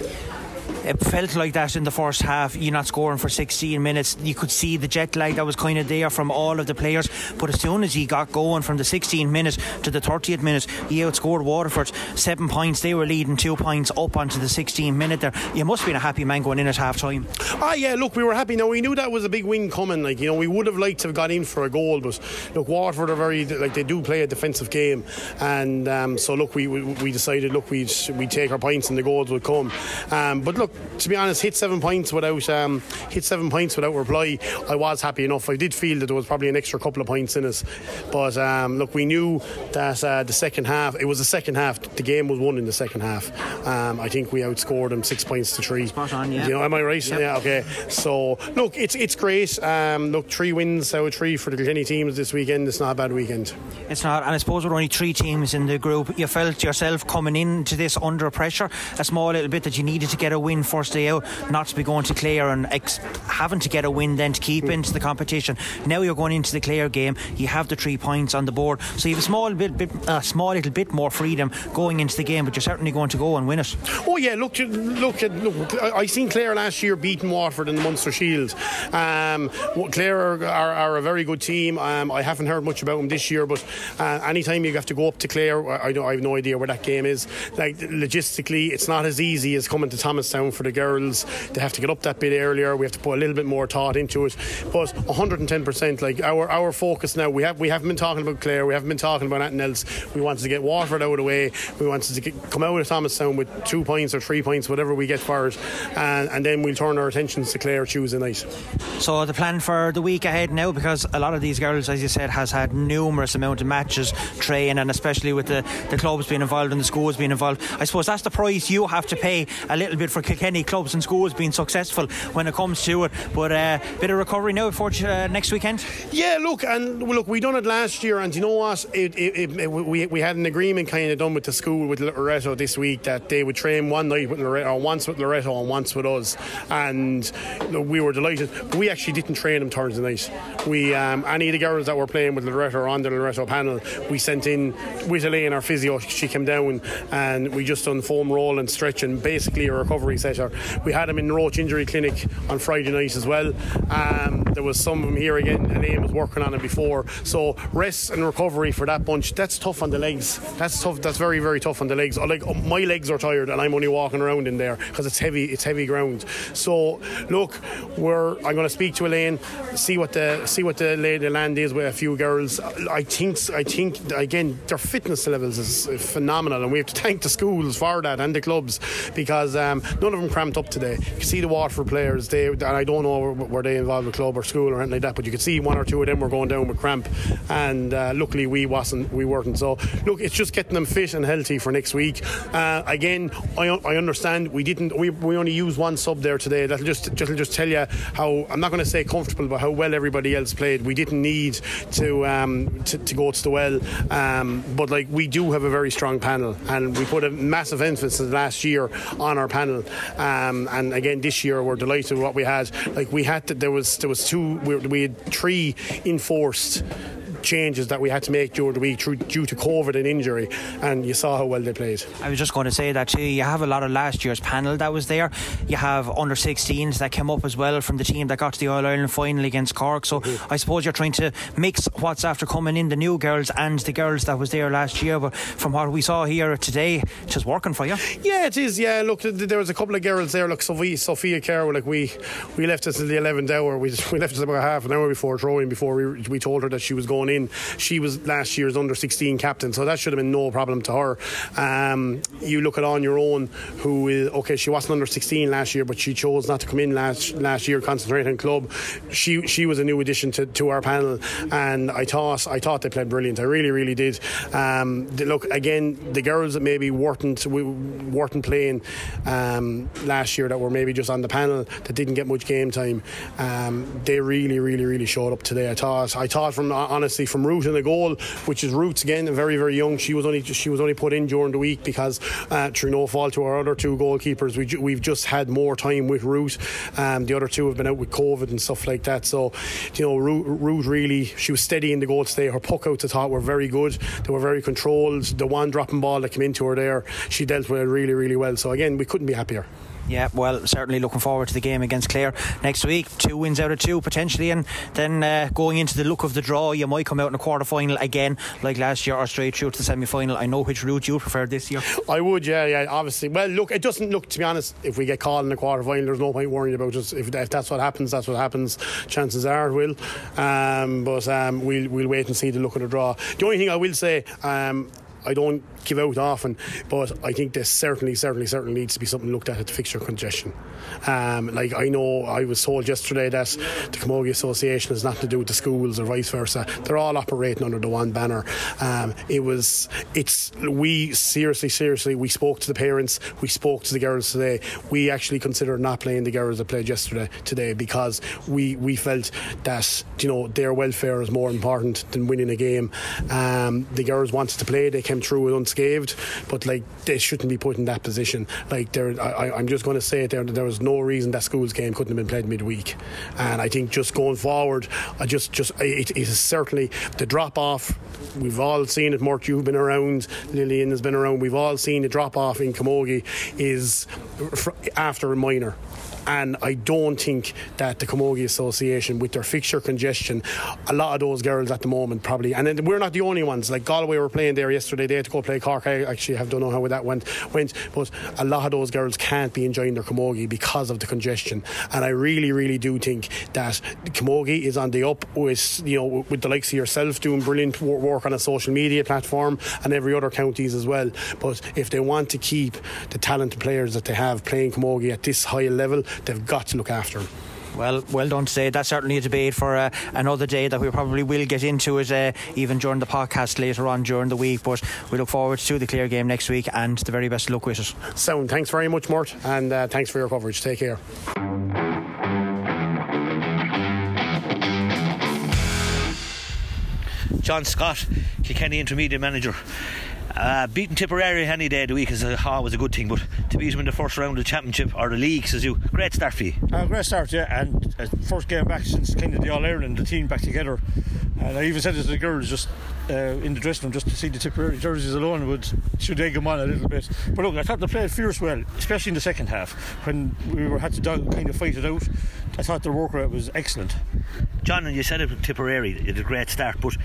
it felt like that in the first half. You're not scoring for 16 minutes. You could see the jet lag that was kind of there from all of the players. But as soon as he got going from the 16th minute to the 30th minute, he outscored Waterford seven points. They were leading two points up onto the 16th minute there. You must have been a happy man going in at half time. Ah, yeah, look, we were happy. Now, we knew that was a big win coming. Like, you know, we would have liked to have got in for a goal, but look, Waterford are very, like, they do play a defensive game. And um, so, look, we, we, we decided, look, we'd, we'd take our points and the goals would come. Um, but look, to be honest, hit seven points without um, hit seven points without reply. I was happy enough. I did feel that there was probably an extra couple of points in us, but um, look, we knew that uh, the second half. It was the second half. The game was won in the second half. Um, I think we outscored them six points to three. Spot on, yeah. You know, am I right? Yep. Yeah. Okay. So look, it's it's great. Um, look, three wins out of three for the Kilkenny teams this weekend. It's not a bad weekend. It's not, and I suppose we're only three teams in the group. You felt yourself coming into this under pressure, a small little bit that you needed to get a win first day out not to be going to Clare and ex- having to get a win then to keep into the competition. Now you're going into the Clare game, you have the three points on the board, so you have a small bit, bit a small little bit more freedom going into the game, but you're certainly going to go and win it. Oh yeah, look, look at look. I, I seen Clare last year beating Waterford in the Munster Shield. Um, Clare are, are, are, a very good team. Um, I haven't heard much about them this year, but uh, anytime you have to go up to Clare, I, I, have no idea where that game is. Like logistically, it's not as easy as coming to Thomastown for the girls. They have to get up that bit earlier. We have to put a little bit more thought into it. But 110 percent, like our our focus now, we have we haven't been talking about Clare. We haven't been talking about anything else. We wanted to get Waterford out of the way. We wanted to get, come out of Thomastown with two points or three points, whatever we get for it, and, and then we'll turn our attentions to Clare Tuesday night. So the plan for the week ahead now, because a lot of these girls, as you said, has had numerous amount of matches, training, and especially with the, the clubs being involved and the schools being involved. I suppose that's the price you have to pay a little bit for Kilkenny clubs and schools being successful when it comes to it. But a uh, bit of recovery now for uh, next weekend. Yeah, look, and look, we done it last year, and you know what? It, it, it, we we had an agreement kind of done with the school with Loreto this week that they would train one night with Loreto, or once with Loreto and once with us, and we were delighted. We actually didn't train them Thursday night. We um, any of the girls that were playing with Loreto or on the Loreto panel, we sent in with Elaine, our physio. She came down and we just done foam roll and stretch and basically a recovery session. We had them in the Roach Injury Clinic on Friday night as well. Um, there was some of them here again. and Elaine was working on it before. So rest and recovery for that bunch. That's tough on the legs. That's tough. That's very very tough on the legs. Like my legs are tired and I'm only walking around in there because it's heavy. It's heavy ground. So look, we're. I'm going to speak to Elaine, see what the see what the lay the land is with a few girls. I think I think again their fitness levels is phenomenal, and we have to thank the schools for that and the clubs because um, none of them cramped up today. You can see the Waterford players. They and I don't know were they involved with club or school or anything like that, but you could see one or two of them were going down with cramp, and uh, luckily we wasn't. We weren't. So look, it's just getting them fit and healthy for next week. Uh, again, I, I understand we didn't. We, we only used one sub there today. That'll just that'll just tell you how I'm not going to say comfortable, but how well everybody else played. We didn't need to um, to, to, go to the well, um, but like we do have a very strong panel, and we put a massive emphasis last year on our panel. Um, and again, this year we're delighted with what we had. Like we had to, there was there was two we, we had three enforced changes that we had to make during the week due, due to COVID and injury, and you saw how well they played. I was just going to say that too. You have a lot of last year's panel that was there. You have under 16s that came up as well from the team that got to the All Ireland final against Cork. So mm-hmm. I suppose you're trying to mix what's after coming in the new girls and the girls that was there last year. But from what we saw here today, it's just working for you. Yeah, it is. Yeah, look, there was a couple of girls there, Look, Sophia, Sophia Carroll. Like we, we left us at the 11th hour. We, we left us about half an hour before throwing before we, we told her that she was going in. She was last year's under 16 captain, so that should have been no problem to her. Um, you look at on your own, who is okay. She wasn't under 16 last year, but she chose not to come in last last year, concentrating on club. She she was a new addition to, to our panel, and I thought I thought they played brilliant. I really really did. Um, look again, the girls that maybe weren't weren't playing um, last year that were maybe just on the panel that didn't get much game time. Um, they really really really showed up today. I thought I thought from honestly from Root in the goal, which is Roots again, very very young. She was only she was only put in during the week because uh, through no fault to our other two goalkeepers, we ju- we've just had more time with Root. Um, the other two have been out with COVID and stuff like that. So you know, Root, Root really she was steady in the goal today. Her puck outs I thought were very good. They were very controlled. The one dropping ball that came into her there, she dealt with it really really well. So again, we couldn't be happier. Yeah, well, certainly looking forward to the game against Clare next week. Two wins out of two potentially, and then uh, going into the look of the draw, you might come out in a quarter final again, like last year, or straight through to the semi final. I know which route you prefer this year. I would, yeah, yeah, obviously. Well, look, it doesn't look, to be honest, if we get called in the quarter final, there's no point worrying about it. If, if that's what happens, that's what happens. Chances are it will. Um, but um, we'll, we'll wait and see the look of the draw. The only thing I will say, um, I don't give out often, but I think there certainly, certainly, certainly needs to be something looked at at the fixture congestion. Um, like I know I was told yesterday that the Camogie Association has nothing to do with the schools or vice versa. They're all operating under the one banner. Um, it was, it's, we seriously, seriously, we spoke to the parents, we spoke to the girls today. We actually considered not playing the girls that played yesterday today because we, we felt that, you know, their welfare is more important than winning a game. Um, the girls wanted to play, they came through unscathed, but like they shouldn't be put in that position. Like there, I, I'm just going to say it there. There was no reason that school's game couldn't have been played midweek, and I think just going forward, I just just it, it is certainly the drop off. We've all seen it. Mark, you've been around. Lillian has been around. We've all seen the drop off in Camogie is after a minor and I don't think that the Camogie Association, with their fixture congestion, a lot of those girls at the moment probably, and we're not the only ones. Like Galway were playing there yesterday, they had to go play Cork. I actually have don't know how that went, went, but a lot of those girls can't be enjoying their Camogie because of the congestion. And I really, really do think that Camogie is on the up with you know with the likes of yourself doing brilliant work on a social media platform and every other counties as well. But if they want to keep the talented players that they have playing Camogie at this high level, they've got to look after him. Well, well done today. That's certainly a debate for uh, another day that we probably will get into it uh, even during the podcast later on during the week. But we look forward to the Clare game next week and the very best luck with it. Sound. Thanks very much, Mort, and uh, thanks for your coverage. Take care. John Scott, Kilkenny Intermediate Manager. Uh, beating Tipperary any day of the week is a, was a good thing, but to beat them in the first round of the championship or the league, says you, great start for you. Uh, great start, yeah, and uh, first game back since kind of the All Ireland, the team back together. And I even said it to the girls just uh, in the dressing room, just to see the Tipperary jerseys alone would should egg them on a little bit. But look, I thought they played fierce well, especially in the second half when we were had to dog, kind of fight it out. I thought their work rate was excellent. John, and you said it Tipperary, it a great start, but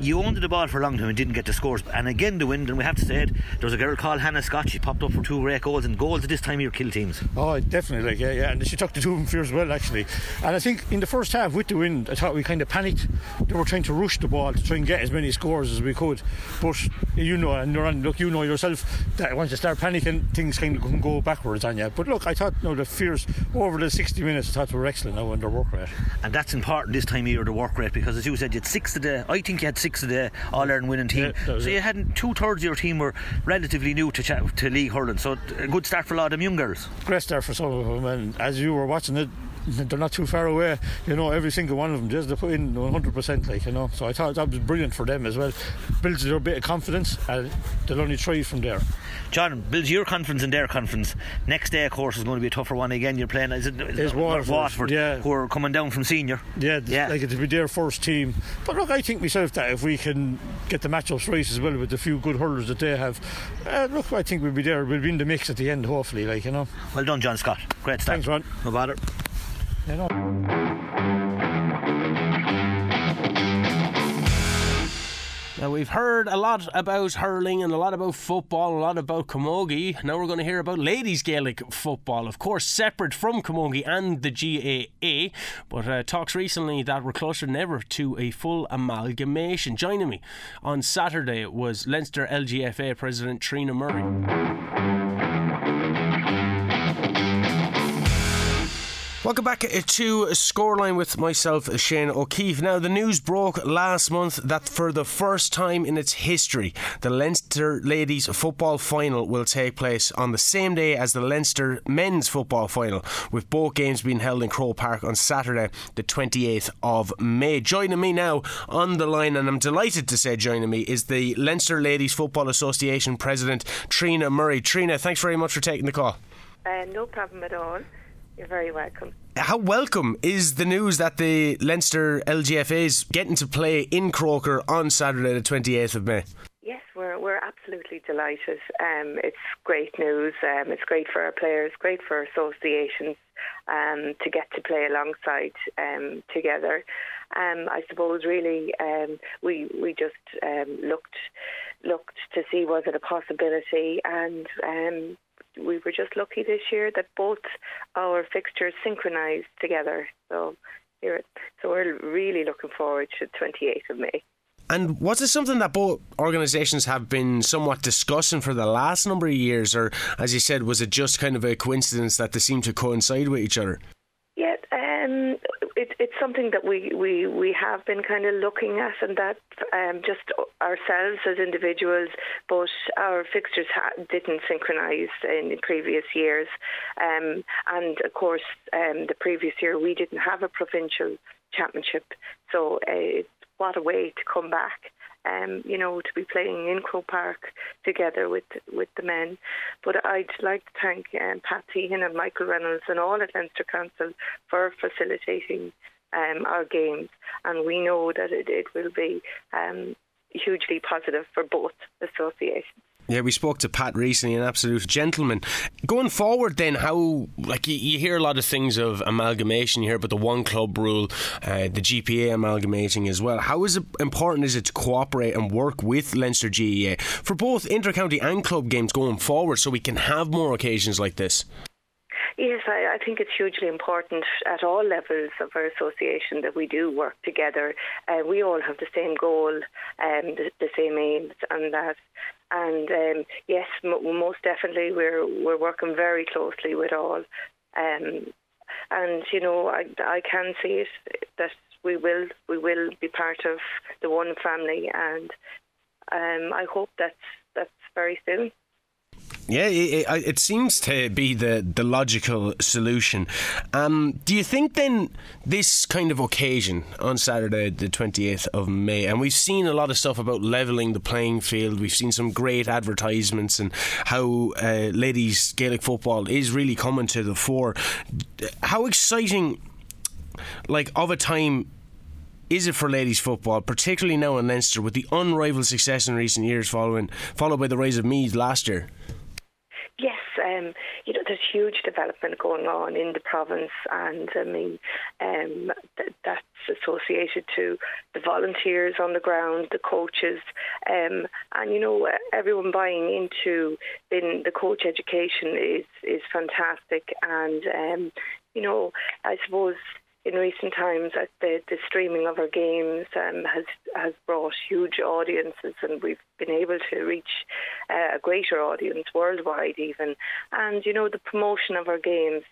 you owned the ball for a long time and didn't get the scores. And again, the wind, and we have to say it, there was a girl called Hannah Scott. She popped up for two great goals, and goals at this time of year kill teams. Oh, definitely, like, yeah, yeah. And she took the two of them fierce well, actually. And I think in the first half, with the wind, I thought we kind of panicked. They were trying to rush the ball to try and get as many scores as we could. But you know, and look, you know yourself that once you start panicking, things kind of can go backwards on you. But look, I thought, no, the fears over the 60 minutes, I thought they were excellent now their work rate. And that's important this time of year, the work rate, because as you said, you had six today. I think you had six today. All Ireland winning team. Yeah, so you had two thirds of your team were relatively new to to league hurling. So a good start for a lot of them young girls. Great start for some of them, and as you were watching it, they're not too far away. You know, every single one of them just they put in 100%. Like you know, so I thought that was brilliant for them as well. Builds their bit of confidence, and they'll only try from there. John, builds your confidence and their confidence. Next day, of course, is going to be a tougher one again. You're playing is it, is Waterford, Waterford, yeah. who are coming down from senior. Yeah, yeah. like it'll be their first team. But look, I think myself that if we can get the matchups right as well with the few good hurlers that they have, uh, look, I think we'll be there. We'll be in the mix at the end, hopefully. Like you know. Well done, John Scott. Great start. Thanks, Ron. No bother. Now, we've heard a lot about hurling and a lot about football, a lot about camogie. Now we're going to hear about ladies Gaelic football, of course, separate from camogie and the GAA. But uh, talks recently that we're closer than ever to a full amalgamation. Joining me on Saturday was Leinster LGFA President Trina Murray. Welcome back to Scoreline with myself, Shane O'Keefe. Now, the news broke last month that for the first time in its history, the Leinster Ladies Football Final will take place on the same day as the Leinster Men's Football Final, with both games being held in Croke Park on Saturday, the 28th of May. Joining me now on the line, and I'm delighted to say joining me, is the Leinster Ladies Football Association President, Trina Murray. Trina, thanks very much for taking the call. Uh, no problem at all. You're very welcome. How welcome is the news that the Leinster LGFA is getting to play in Croker on Saturday, the 28th of May? Yes, we're we're absolutely delighted. Um, it's great news. Um, it's great for our players, great for our associations um, to get to play alongside um, together. Um, I suppose really um, we we just looked looked to see was it a possibility and we were just lucky this year that both our fixtures synchronised together. So, so we're really looking forward to 28th of May. And was it something that both organisations have been somewhat discussing for the last number of years, or as you said, was it just kind of a coincidence that they seem to coincide with each other? Yeah, um, it, it's something that we, we, we have been kind of looking at, and that um, just ourselves as individuals, but our fixtures ha- didn't synchronise in previous years. Um, and of course, um, the previous year we didn't have a provincial championship, so uh, what a way to come back um, you know, to be playing in Croke Park together with with the men. But I'd like to thank um, Pat Teehan and Michael Reynolds and all at Leinster Council for facilitating um, our games, and we know that it, it will be um, hugely positive for both associations. Yeah, we spoke to Pat recently, an absolute gentleman. Going forward, then, how like you, you hear a lot of things of amalgamation. You hear about the one club rule, uh, the GPA amalgamating as well. How is it important is it to cooperate and work with Leinster GAA for both intercounty and club games going forward, so we can have more occasions like this? Yes, I, I, think it's hugely important at all levels of our association that we do work together. Uh, we all have the same goal, and the, the, same aims, and that and um, yes, m- most definitely, we're we're working very closely with all. Um, and you know, I I can see it that we will we will be part of the one family, and um, I hope that's that's very soon. Yeah, it, it, seems to be the, the logical solution. Um, do you think then this kind of occasion on Saturday, the 28th of May, and we've seen a lot of stuff about levelling the playing field, we've seen some great advertisements and how uh, ladies Gaelic football is really coming to the fore. How exciting, like, of a time is it for ladies football, particularly now in Leinster with the unrivaled success in recent years following followed by the rise of Meath last year? Um, you know, there's huge development going on in the province, and I mean, um, th- that's associated to the volunteers on the ground, the coaches, um, and you know, everyone buying into in the coach education is is fantastic, and um, you know, I suppose in recent times, uh, the, the streaming of our games um, has has brought huge audiences, and we've been able to reach uh, a greater audience worldwide, even. And you know, the promotion of our games,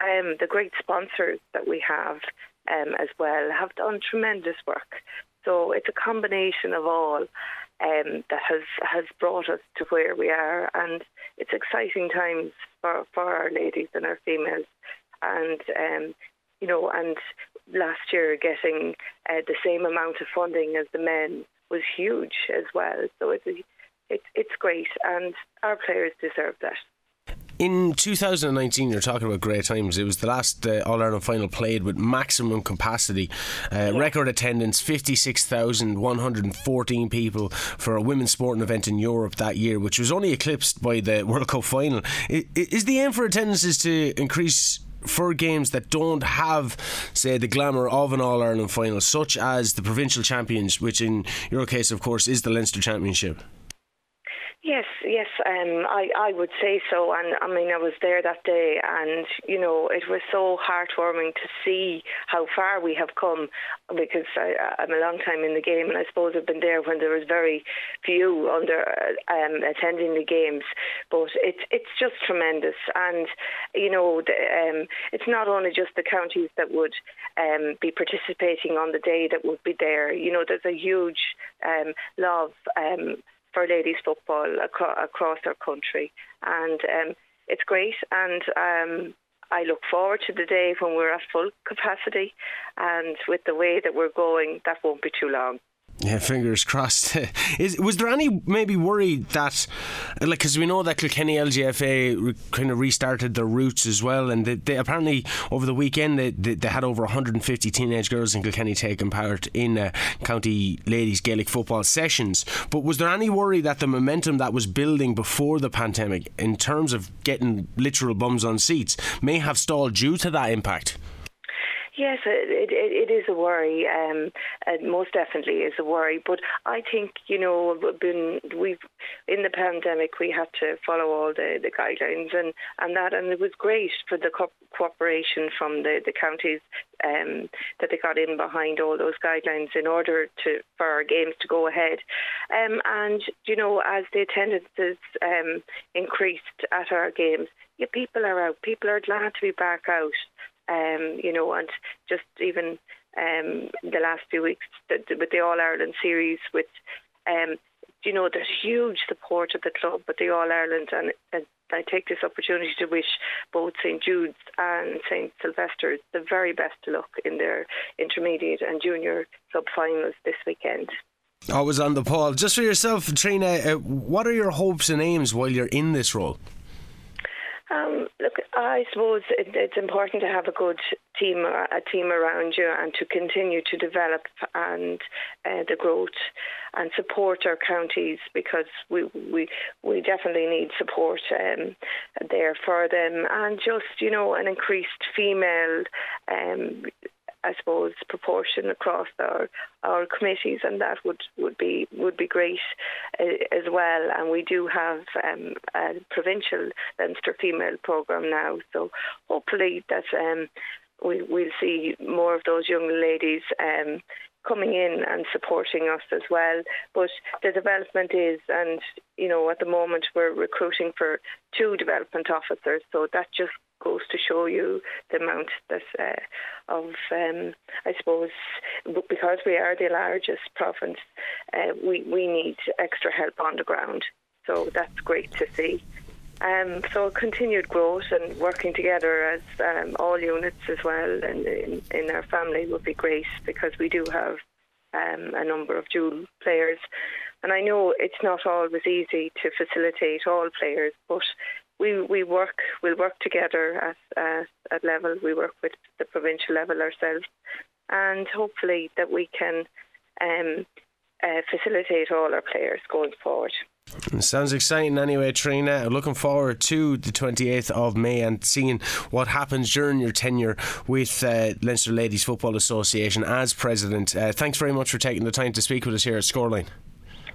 um, the great sponsors that we have um, as well, have done tremendous work. So it's a combination of all um, that has has brought us to where we are, and it's exciting times for for our ladies and our females and um, you know, and last year getting uh, the same amount of funding as the men was huge as well. So it's it's it's great, and our players deserve that. In 2019, you're talking about great times. It was the last uh, All Ireland final played with maximum capacity, uh, yeah. record attendance 56,114 people for a women's sporting event in Europe that year, which was only eclipsed by the World Cup final. Is the aim for attendances to increase for games that don't have, say, the glamour of an All Ireland final, such as the provincial champions, which in your case, of course, is the Leinster Championship? Yes, yes, um, I, I would say so. And I mean, I was there that day, and you know, it was so heartwarming to see how far we have come. Because I, I'm a long time in the game, and I suppose I've been there when there was very few under um, attending the games. But it's it's just tremendous, and you know, the, um, it's not only just the counties that would um, be participating on the day that would be there. You know, there's a huge um, love. Um, for ladies football across, our country, and um, it's great. And um, I look forward to the day when we're at full capacity, and with the way that we're going, that won't be too long. Yeah, fingers crossed. Is was there any maybe worry that, like, because we know that Kilkenny LGFA re- kind of restarted their routes as well, and they, they apparently over the weekend they, they, they, had over 150 teenage girls in Kilkenny taking part in uh, county ladies Gaelic football sessions. But was there any worry that the momentum that was building before the pandemic, in terms of getting literal bums on seats, may have stalled due to that impact? Yes, it, it, it is a worry. Um, it most definitely is a worry. But I think you know, been we've in the pandemic we had to follow all the, the guidelines and, and that, and it was great for the co- cooperation from the the counties um, that they got in behind all those guidelines in order to for our games to go ahead. Um, and you know, as the attendances um, increased at our games, yeah, people are out. People are glad to be back out um, you know, and just even um, the last few weeks with the All Ireland series, with um, you know, there's huge support of the club with the All Ireland, and, and I take this opportunity to wish both St Jude's and St Sylvester's the very best luck in their intermediate and junior sub finals this weekend. Always on the ball. Just for yourself, Trina, uh, what are your hopes and aims while you're in this role? Um, look, I suppose it, it's important to have a good team, a team around you, and to continue to develop and uh, the growth and support our counties because we we we definitely need support um, there for them, and just you know an increased female. Um, I suppose proportion across our our committees, and that would, would be would be great uh, as well. And we do have um, a provincial Leinster female program now, so hopefully that um, we we'll see more of those young ladies. Um, coming in and supporting us as well. But the development is, and you know, at the moment we're recruiting for two development officers, so that just goes to show you the amount that uh, of, um, I suppose, because we are the largest province, uh, we we need extra help on the ground. So that's great to see. Um, so continued growth and working together as um, all units as well and in, in, our family would be great because we do have um, a number of dual players. And I know it's not always easy to facilitate all players, but we we work we'll work together at uh, at level. We work with the provincial level ourselves, and hopefully that we can um, uh, facilitate all our players going forward. Sounds exciting anyway, Trina. Looking forward to the 28th of May and seeing what happens during your tenure with uh, Leinster Ladies Football Association as president. Uh, thanks very much for taking the time to speak with us here at Scoreline.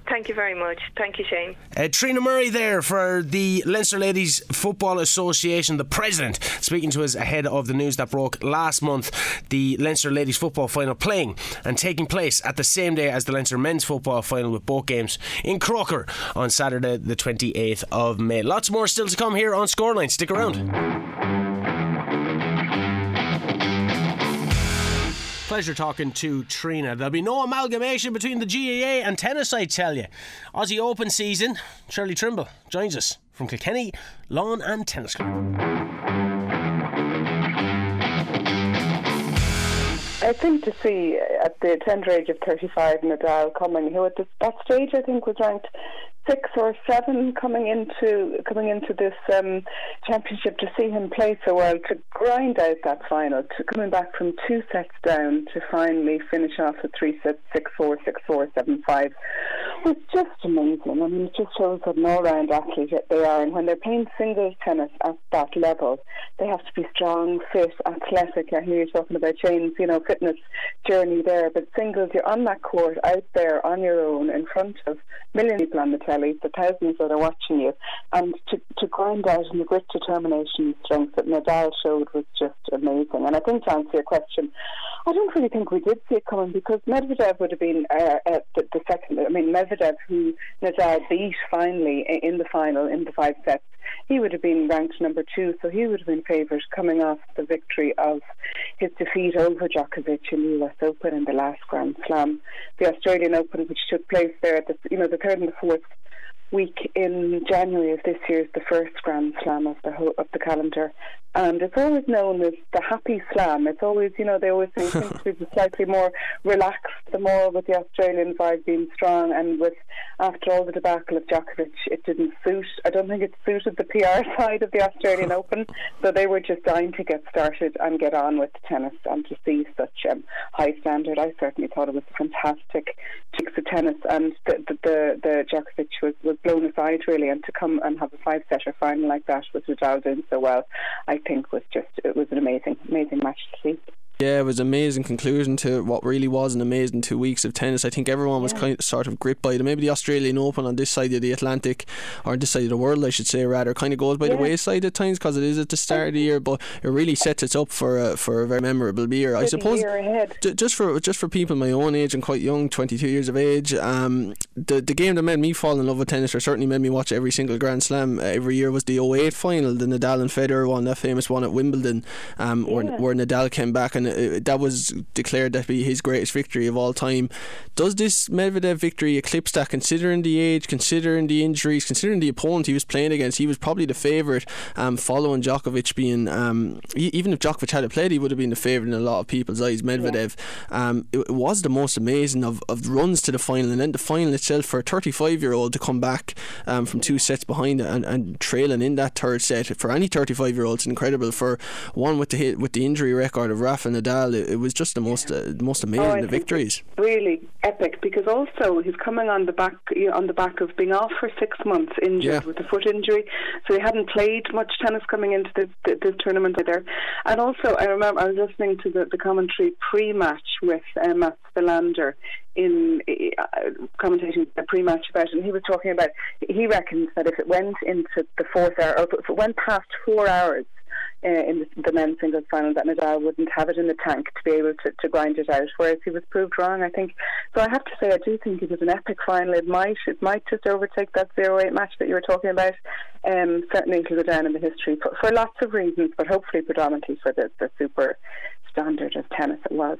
Thank you very much. Thank you, Shane. Uh, Trina Murray there for the Leinster Ladies Football Association, the president, speaking to us ahead of the news that broke last month. The Leinster Ladies Football final playing and taking place at the same day as the Leinster Men's Football final with both games in Croker on Saturday, the 28th of May. Lots more still to come here on Scoreline. Stick around. Pleasure talking to Trina. There'll be no amalgamation between the GAA and tennis, I tell you. Aussie Open season, Shirley Trimble joins us from Kilkenny Lawn and Tennis Club. I think to see uh, at the tender age of 35 Nadal coming, who at that stage I think was ranked six or seven coming into coming into this um, championship to see him play so well, to grind out that final, to coming back from two sets down to finally finish off with three sets, six four, six four, seven five, was just amazing. I mean, it just shows what an all-round athlete they are, and when they're playing singles tennis at that level, they have to be strong, fit, athletic. I hear you talking about Shane's, you know, fitness journey there, but singles, you're on that court, out there on your own, in front of millions of people on the the thousands that are watching you, and to, to grind out and the grit, determination, and strength that Nadal showed was just amazing. And I think to answer your question, I don't really think we did see it coming because Medvedev would have been uh, uh, the, the, second. I mean, Medvedev, who Nadal beat finally in the final in the five sets, he would have been ranked number two, so he would have been favoured coming off the victory of his defeat over Djokovic in the US Open in the last Grand Slam, the Australian Open, which took place there at the you know the third and the fourth week in January of this year is the first Grand Slam of the ho- of the calendar, and it's always known as the Happy Slam. It's always, you know, they always say things to slightly more relaxed, the more with the Australian vibe being strong, and with after all the debacle of Djokovic, it didn't suit. I don't think it suited the PR side of the Australian Open, so they were just dying to get started and get on with tennis and to see such um, high standard. I certainly thought it was fantastic to tennis, and the the, the, the Djokovic was, was blown aside really, and to come and have a five setter final like that with Nadal doing so well, I think was just it was an amazing amazing match to see. Yeah, it was an amazing conclusion to what really was an amazing two weeks of tennis. I think everyone was yeah. kind of sort of gripped by it. Maybe the Australian Open on this side of the Atlantic, or this side of the world, I should say, rather, kind of goes by yeah. the wayside at times because it is at the start of the year. But it really sets it up for a, for a very memorable year. I suppose. Year just for just for people my own age and quite young, twenty two years of age, um, the the game that made me fall in love with tennis, or certainly made me watch every single Grand Slam every year, was the 08 final, the Nadal and Federer one, that famous one at Wimbledon, um, yeah. where, where Nadal came back and and it, that was declared to be his greatest victory of all time. Does this Medvedev victory eclipse that, considering the age, considering the injuries, considering the opponent he was playing against? He was probably the favourite, um, following Djokovic being. Um, even if Djokovic had played, he would have been the favourite in a lot of people's eyes. Medvedev, yeah. um, it, it, was the most amazing of, of runs to the final, and then the final itself for a 35 year old to come back um, from two sets behind and, and trailing in that third set for any 35 year old, it's incredible. For one with the hit, with the injury record of Rafa Nadal, it, it was just the most uh, most amazing oh, victories. Really epic because also he's coming on the back on the back of being off for six months injured yeah. with a foot injury, so he hadn't played much tennis coming into this, this tournament either. And also, I remember I was listening to the, the commentary pre-match with uh, Mats Wilander in uh, commentating a pre-match about it, and he was talking about he reckons that if it went into the fourth hour, or if it went past four hours uh, in the, the men's singles final, that Nadal wouldn't have it in the tank to be able to, to grind it out. Whereas he was proved wrong, I think. So I have to say, I do think it was an epic final. It might it might just overtake that zero eight match that you were talking about. Um, certainly, it'll go down in the history for, for lots of reasons, but hopefully predominantly for the, the super standard of tennis it was,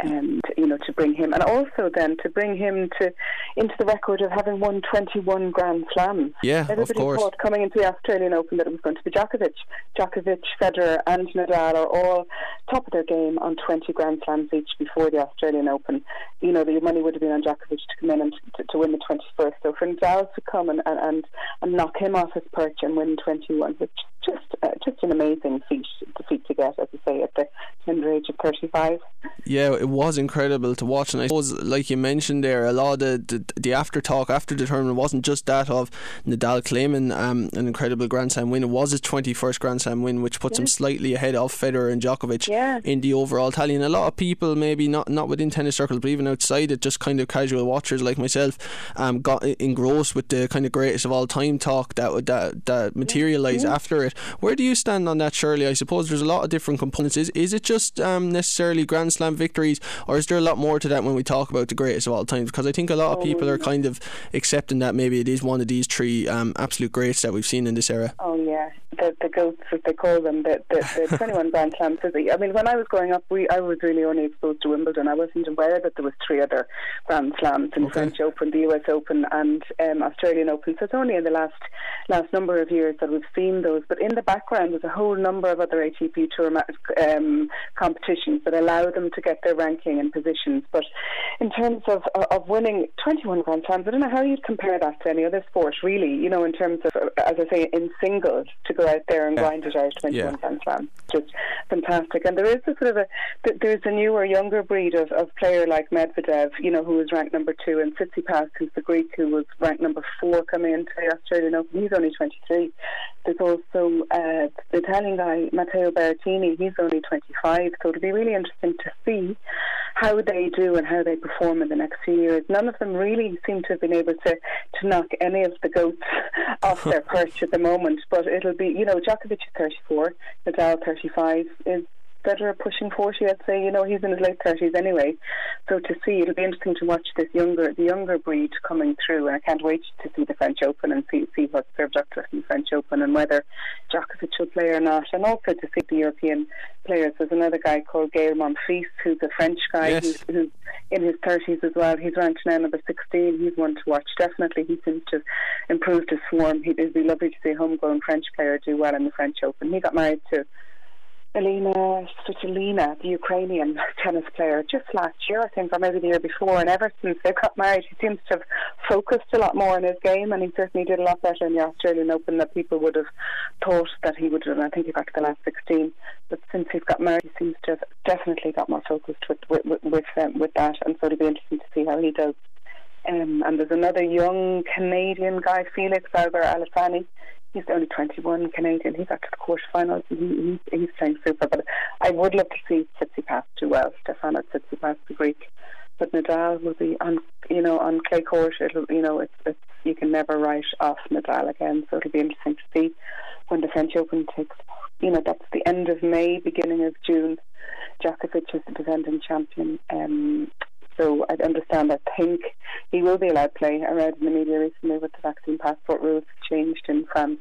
and you know to bring him, and also then to bring him to into the record of having won 21 Grand Slams. Yeah, Everybody of course. thought coming into the Australian Open that it was going to be Djokovic. Djokovic, Federer, and Nadal are all top of their game on 20 Grand Slams each before the Australian Open. You know, the money would have been on Djokovic to come in and to, to win the 21st. So for Nadal to come and, and, and knock him off his perch and win 21, which just uh, just an amazing feat, feat to get, as I say, at the tender age of 35. Yeah, it was incredible to watch, and I suppose, like you mentioned there, a lot of the, the, the after talk after the tournament wasn't just that of Nadal claiming um, an incredible Grand Slam win. It was his 21st Grand Slam win, which puts yeah. him slightly ahead of Federer and Djokovic yeah. in the overall tally. And a lot of people, maybe not not within tennis circles, but even outside it, just kind of casual watchers like myself, um, got engrossed with the kind of greatest of all time talk that that that materialised yeah. after it. Where do you stand on that, Shirley? I suppose there's a lot of different components. Is is it just um, necessarily Grand Slam victories, or is there a lot more to that when we talk about the greatest of all times? Because I think a lot of people are kind of accepting that maybe it is one of these three um, absolute greats that we've seen in this era. Oh yeah, the the goats as they call them, the the, the 21 Grand Slams. I mean, when I was growing up, we I was really only exposed to Wimbledon. I wasn't aware that there was three other Grand Slams in okay. French Open, the US Open, and um, Australian Open. So it's only in the last last number of years that we've seen those. But in the background, there's a whole number of other ATP Tour um, competitions that allow them to get their ranking and positions. But in terms of of winning 21 Grand Slams, I don't know how you'd compare that to any other sport, really. You know, in terms of, as I say, in singles to go out there and yeah. grind it out 21 yeah. Grand Slams, just fantastic. And there is a sort of a there's a newer, younger breed of, of player like Medvedev, you know, who was ranked number two, and Tsitsipas, who's the Greek who was ranked number four coming into the Australian Open. He's only 23. There's also uh, the Italian guy Matteo Berrettini. He's only 25. So it'll be really interesting to see how they do and how they perform in the next few years. None of them really seem to have been able to, to knock any of the goats off their perch at the moment. But it'll be, you know, Djokovic is 34, Nadal 35. Is Federer pushing 40, I'd say, you know, he's in his late 30s anyway. So to see, it'll be interesting to watch this younger, the younger breed coming through. And I can't wait to see the French Open and see, see what's served up to us in the French Open and whether Djokovic will play or not. And also to see the European players. There's another guy called Gael Monfils, who's a French guy yes. who's, who's in his 30s as well. He's ranked now number 16. He's one to watch. Definitely, he seems to have improved his form. It'd be lovely to see a homegrown French player do well in the French Open. He got married to Elena Svitolina, the Ukrainian tennis player, just last year, I think, or maybe the year before. And ever since they got married, he seems to have focused a lot more on his game, and he certainly did a lot better in the Australian Open than people would have thought that he would have. I think he got to the last 16. But since he's got married, he seems to have definitely got more focused with with with, with, um, with that, and so it'll be interesting to see how he does. Um, and there's another young Canadian guy, Felix Auger Aliassime he's only 21 Canadian. He got to the quarterfinals. He, he, he's playing super. But I would love to see Tsitsipas do well. Stefano Tsitsipas, the Greek. But Nadal will be on, you know, on clay court. It'll, you know, it's, it's you can never write off Nadal again. So it'll be interesting to see when the French Open takes. You know, that's the end of May, beginning of June. Djokovic is the defending champion. Um, so I understand, I think he will be allowed to play. I read in the media recently with the vaccine passport rules changed in France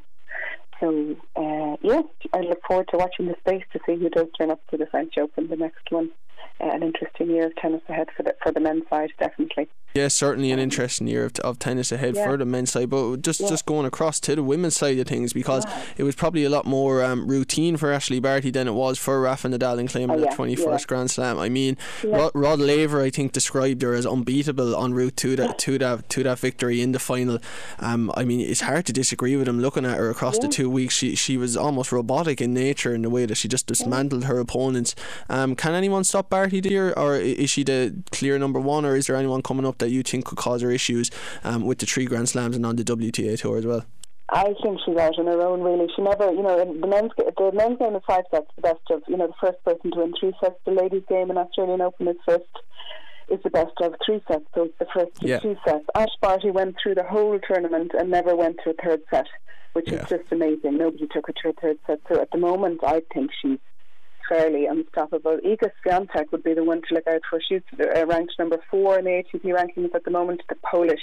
so uh, yeah, I look forward to watching the space to see who does turn up to the French Open the next one. An interesting year of tennis ahead for the for the men's side, definitely. Yeah, certainly an interesting year of, of tennis ahead yeah. for the men's side. But just yeah. just going across to the women's side of things, because yeah. it was probably a lot more um, routine for Ashleigh Barty than it was for Rafa Nadal in claiming oh, the 21st Grand Slam. I mean, Rod, Rod, Laver, I think, described her as unbeatable en route to that to that to that victory in the final. Um, I mean, it's hard to disagree with him looking at her across the two weeks. She she was almost robotic in nature in the way that she just dismantled her opponents. Um, can anyone stop Barty, dear, or is she the clear number one, or is there anyone coming up that you think could cause her issues um, with the three Grand Slams and on the WTA tour as well? I think she's out on her own. Really, she never, you know, the men's the men's game is five sets. The best of, you know, the first person to win three sets. The ladies' game in Australian Open is first is the best of three sets. So it's the first yeah. two sets. Ash Barty went through the whole tournament and never went to a third set, which yeah. is just amazing. Nobody took her to a third set. So at the moment, I think she's fairly unstoppable. Iga Swiatek would be the one to look out for. She's uh, ranked number four in the ATP rankings at the moment. The Polish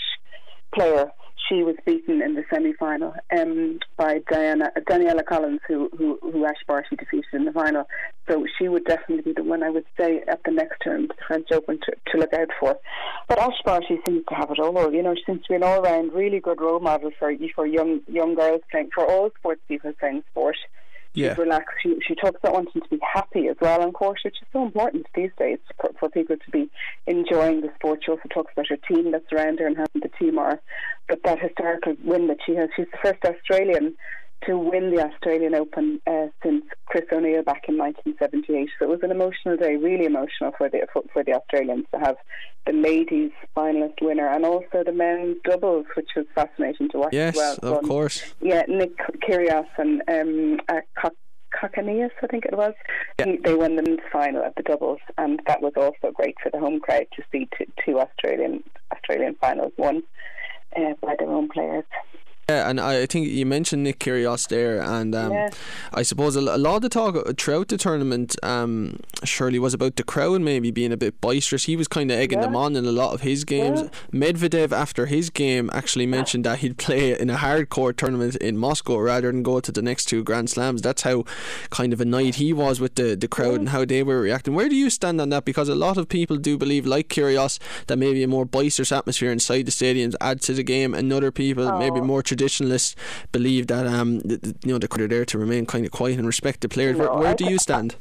player, she was beaten in the semi-final um, by Diana Danielle Collins, who who, who Ash Barty defeated in the final. So she would definitely be the one I would say at the next term, the French Open, to, to look out for. But Ash Barty seems to have it all. You know, she seems to be an all-round really good role model for for young young girls playing for all sports people playing sport yeah. relaxed. She, she talks about wanting to be happy as well on course, which is so important these days for, for people to be enjoying the sport. She also talks about her team that's around her and how the team are. But that historical win that she has, she's the first Australian to win the Australian Open uh, since Chris O'Neil back in 1978. So it was an emotional day, really emotional for the for, for, the Australians to have the ladies finalist winner and also the men's doubles, which was fascinating to watch yes, as well. of course. Yeah, Nick Kyrgios and um, uh, Kokkinakis, I think it was. Yeah. He, they won the men's final at the doubles, and that was also great for the home crowd to see two, two Australian Australian finals won uh, by their own players. Yeah, and I think you mentioned Nick Kyrgios there, and um, yeah. I suppose a, lot of the talk throughout the tournament, um, surely was about the crowd maybe being a bit boisterous. He was kind of egging yeah. them on in a lot of his games. Yeah. Medvedev, after his game, actually mentioned that he'd play in a hardcore tournament in Moscow rather than go to the next two Grand Slams. That's how kind of annoyed he was with the, the crowd and how they were reacting. Where do you stand on that? Because a lot of people do believe, like Kyrgios, that maybe a more boisterous atmosphere inside the stadiums adds to the game, and other people oh. maybe more traditional traditionalists believe that um, the, you know the are there to remain kind of quiet and respect the players. No, where, where do you stand?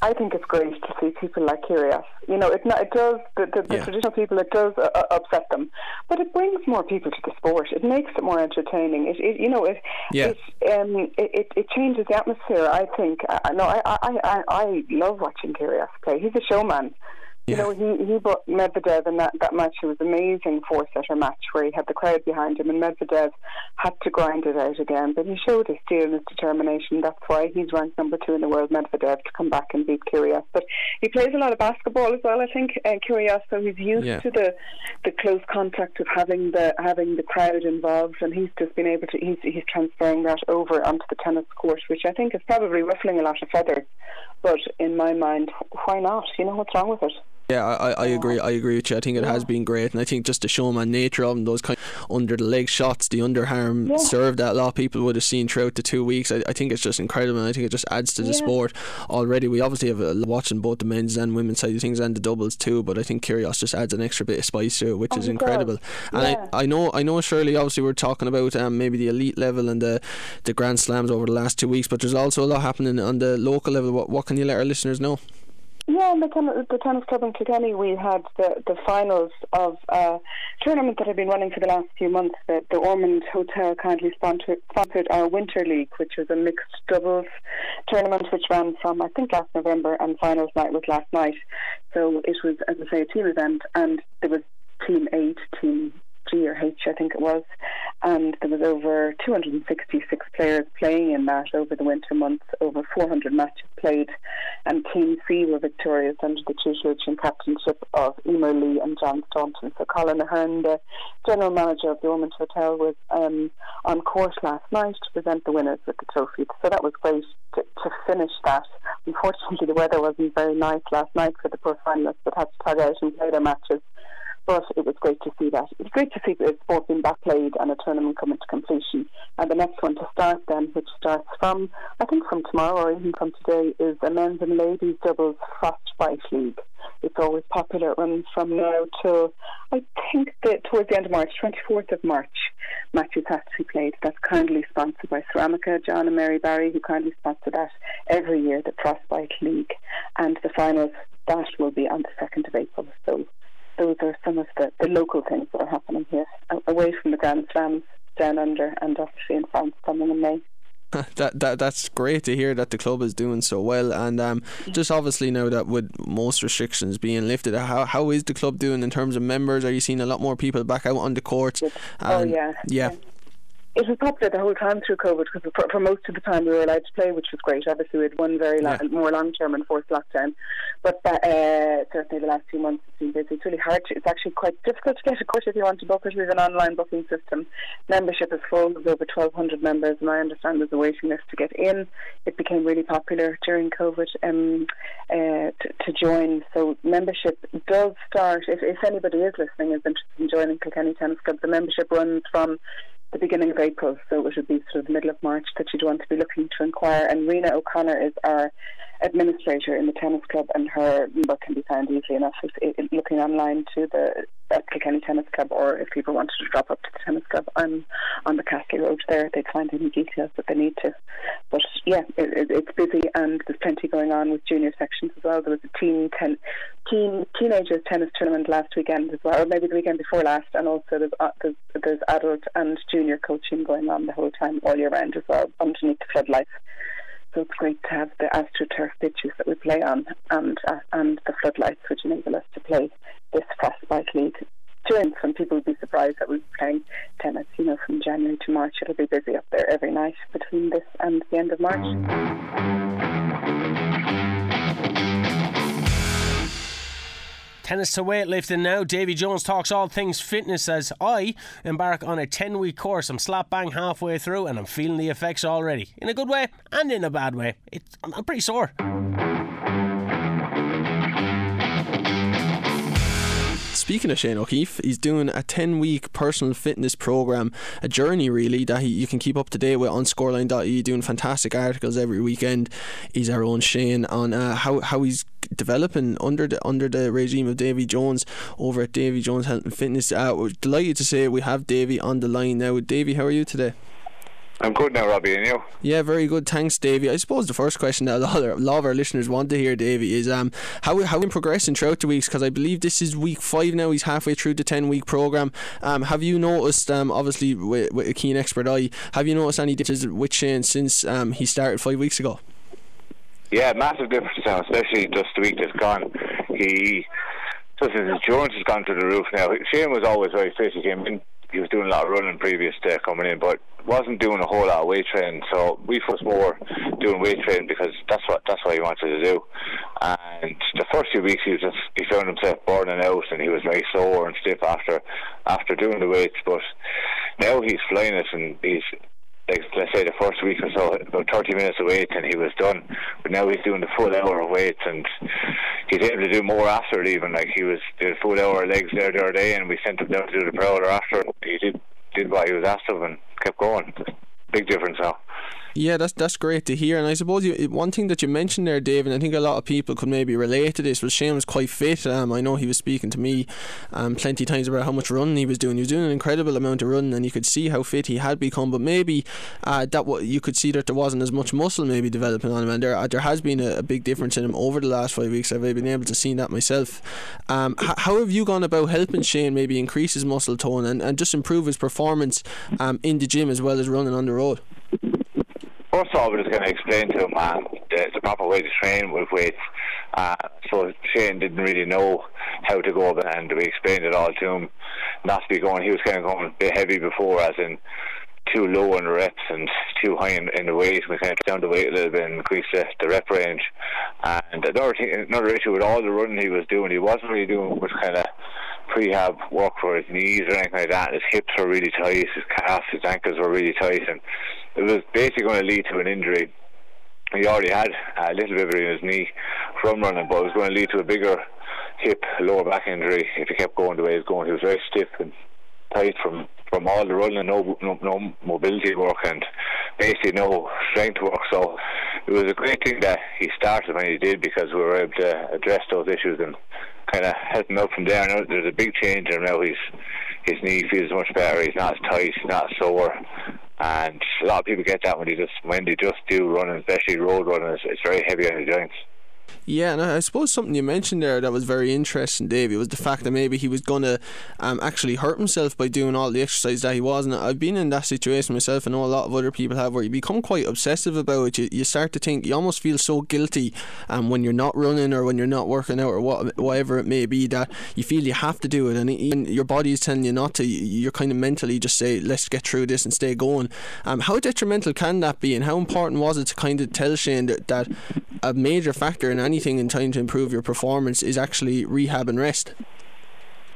I think it's great to see people like Kyrgios. You know, it, it does the, the, the yeah. traditional people. It does uh, uh, upset them, but it brings more people to the sport. It makes it more entertaining. It, it you know, it yeah. it, um, it, it, it changes the atmosphere. I think. Uh, no, I, I I I love watching Kyrgios play. He's a showman. You know, he, he brought Medvedev in that, that match. It was amazing four setter match where he had the crowd behind him and Medvedev had to grind it out again. But he showed his steel and his determination. That's why he's ranked number two in the world, Medvedev, to come back and beat Kyrgios. But he plays a lot of basketball as well, I think, uh, Kyrgios, so he's used yeah. to the, the close contact of having the having the crowd involved and he's just been able to, he's, he's transferring that over onto the tennis court, which I think is probably ruffling a lot of feathers. But in my mind, why not? You know, what's wrong with it? Yeah, I, I agree. I agree with you. I think it yeah. has been great, and I think just the showman nature of them, those kind of under the leg shots, the underarm yeah. serve that a lot of people would have seen throughout the two weeks. I, I think it's just incredible, and I think it just adds to the yeah. sport. Already, we obviously have a, lot watching both the men's and women's side of things and the doubles too, but I think Kyrgios just adds an extra bit of spice to it, which oh, is incredible. And I, I know, I know, Shirley. Obviously, we're talking about um, maybe the elite level and the the Grand Slams over the last two weeks, but there's also a lot happening on the local level. What what can you let our listeners know? Yeah, in the, the tennis club in Kilkenny, we had the, the finals of a tournament that had been running for the last few months. The, the Ormond Hotel kindly sponsored, sponsored our Winter League, which was a mixed doubles tournament which ran from, I think, last November, and finals night was last night. So it was, as I say, a team event, and there was Team 8, Team G or H, I think it was, and there was over 266 players playing in that over the winter months, over 400 matches played, and Team C were victorious under the tutelage and captainship of Emer Lee and John Staunton. So Colin Ahern, the general manager of the Ormond Hotel, was um, on course last night to present the winners with the trophy. So that was great to, to finish that. Unfortunately, the weather wasn't very nice last night for the poor finalists that had to tug out and play their matches But it was great to see that. It's great to see the sport being back played and a tournament coming to completion. And the next one to start then, which starts from, I think from tomorrow or even from today, is a men's and ladies doubles frostbite league. It's always popular. Runs from now to, I think, the, towards the end of March, 24th of March. matches have to be played. That's kindly sponsored by Ceramica, John and Mary Barry, who kindly sponsor that every year, the Frostbite League. And the finals, that will be on the 2nd of April. So those are some of the, the local things that are happening here, away from the Grand Slams down under and obviously in France coming in May. that that that's great to hear that the club is doing so well and um, just obviously now that with most restrictions being lifted how how is the club doing in terms of members? Are you seeing a lot more people back out on the court? Oh yeah. Yeah it was popular the whole time through COVID because for, for, most of the time we were allowed to play, which was great. Obviously, we had one very long, yeah. more long term enforced lockdown, but that, uh, certainly the last few months it's been busy. It's really hard. To, it's actually quite difficult to get a course if you want to book it. We have an online booking system. Membership is full. There's over 1,200 members, and I understand there's a waiting list to get in. It became really popular during COVID um, uh, to, to join. So membership does start. If, if anybody is listening is interested in joining Kilkenny Tennis Club, the membership runs from the beginning of April, so it would be sort of the middle of March that you'd want to be looking to inquire. And Rena O'Connor is our administrator in the tennis club, and her number can be found easily enough if, looking online to the at Kilkenny Tennis Club, or if people wanted to drop up to the tennis club on on the Castle Road there, they'd find any details that they need to. But yeah, it, it, it's busy, and there's plenty going on with junior sections as well. There was a teen ten, teen teenagers tennis tournament last weekend as well, or maybe the weekend before last, and also there's uh, there's, there's adult and junior coaching going on the whole time, all year round as well, underneath the floodlights. So it's great to have the AstroTurf pitches that we play on and uh, and the floodlights which enable us to play this Frostbite League. During some people would be surprised that we'll be playing tennis, you know, from January to March. It'll be busy up there every night between this and the end of March. Tennis to weightlifting now. Davy Jones talks all things fitness as I embark on a 10 week course. I'm slap bang halfway through and I'm feeling the effects already. In a good way and in a bad way. It's, I'm pretty sore. Speaking of Shane O'Keefe, he's doing a 10 week personal fitness program, a journey really that he, you can keep up to date with on scoreline.ie, doing fantastic articles every weekend. He's our own Shane on uh, how, how he's developing under the under the regime of Davy Jones over at Davy Jones Health and Fitness. Uh, we're delighted to say we have Davy on the line now. Davy, how are you today? I'm good now, Robbie, and you? Yeah, very good. Thanks, Davy. I suppose the first question that a lot of, a lot of our listeners want to hear, Davy, is um, how how been progressing throughout the weeks? Because I believe this is week five now. He's halfway through the ten week program. Um, have you noticed, um, obviously with, with, a keen expert eye, have you noticed any differences with Shane since um, he started five weeks ago? Yeah, massive difference now, especially just the week that's gone. He just his endurance has gone to the roof now. Shane was always very fit. He came in he was doing a lot of running previous to coming in, but wasn't doing a whole lot of weight training. So we was more doing weight training because that's what that's what he wanted to do. And the first few weeks he was just he found himself burning out and he was very sore and stiff after after doing the weights. But now he's flying it and he's like let's say the first week or so, about 30 minutes of weights and he was done. But now he's doing the full hour of weights and he's able to do more after it even. Like he was doing full hour legs there the other day and we sent him down to do the prowler after. He did did what he was asked of and kept going. Big difference now. Yeah, that's that's great to hear. And I suppose you, one thing that you mentioned there, Dave, and I think a lot of people could maybe relate to this, was Shane was quite fit. Um, I know he was speaking to me um, plenty of times about how much running he was doing. He was doing an incredible amount of running, and you could see how fit he had become. But maybe uh, that what you could see that there wasn't as much muscle maybe developing on him, and there uh, there has been a, a, big difference in him over the last five weeks. I've been able to see that myself. Um, h- how have you gone about helping Shane maybe increase his muscle tone and, and just improve his performance um, in the gym as well as running on the road? First of all, we're just going to explain to him um, the, the, proper way to train with weights. Uh, so Shane didn't really know how to go about and we explained it all to him. Not to be going, he was kind of going a bit heavy before, as in too low in the reps and too high in, in the weight. We kind of down the weight a little bit and increased the, the rep range. And another thing, another issue with all the running he was doing, he wasn't really doing was kind of prehab work for his knees or anything like that. His hips were really tight, his calves, his ankles were really tight, and it was basically going to lead to an injury. He already had a little bit in his knee from running, but it was going to lead to a bigger hip, lower back injury. If he kept going the way he was going, he was very stiff and tight from from all the running, no, no no mobility work, and basically no strength work. So it was a great thing that he started when he did because we were able to address those issues and kind of help him out from there. Now there's a big change, and now he's his knee feels much better. He's not as tight, he's not sore, and a lot of people get that when they just when they just do running, especially road running. It's, it's very heavy on the joints. Yeah, and I suppose something you mentioned there that was very interesting, Davey, was the fact that maybe he was going to um, actually hurt himself by doing all the exercise that he was. And I've been in that situation myself. and know a lot of other people have where you become quite obsessive about it. You, you start to think, you almost feel so guilty um, when you're not running or when you're not working out or what, whatever it may be that you feel you have to do it. And even your body is telling you not to, you're kind of mentally just say, let's get through this and stay going. Um, how detrimental can that be? And how important was it to kind of tell Shane that, that a major factor in anything in trying to improve your performance is actually rehab and rest.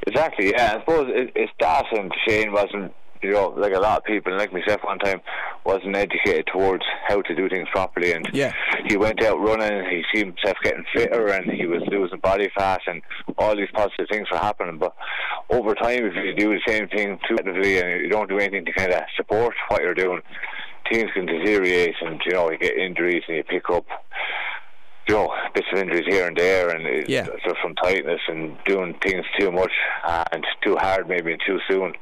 Exactly, yeah. I suppose it, it's that, and Shane wasn't, you know, like a lot of people, like myself one time, wasn't educated towards how to do things properly. And yeah. he went out running, he seen himself getting fitter, and he was losing body fat, and all these positive things were happening. But over time, if you do the same thing too actively and you don't do anything to kind of support what you're doing, things can deteriorate, and you know, you get injuries and you pick up you know, bits of injuries here and there, and it, yeah. so from tightness and doing things too much and too hard, maybe and too soon.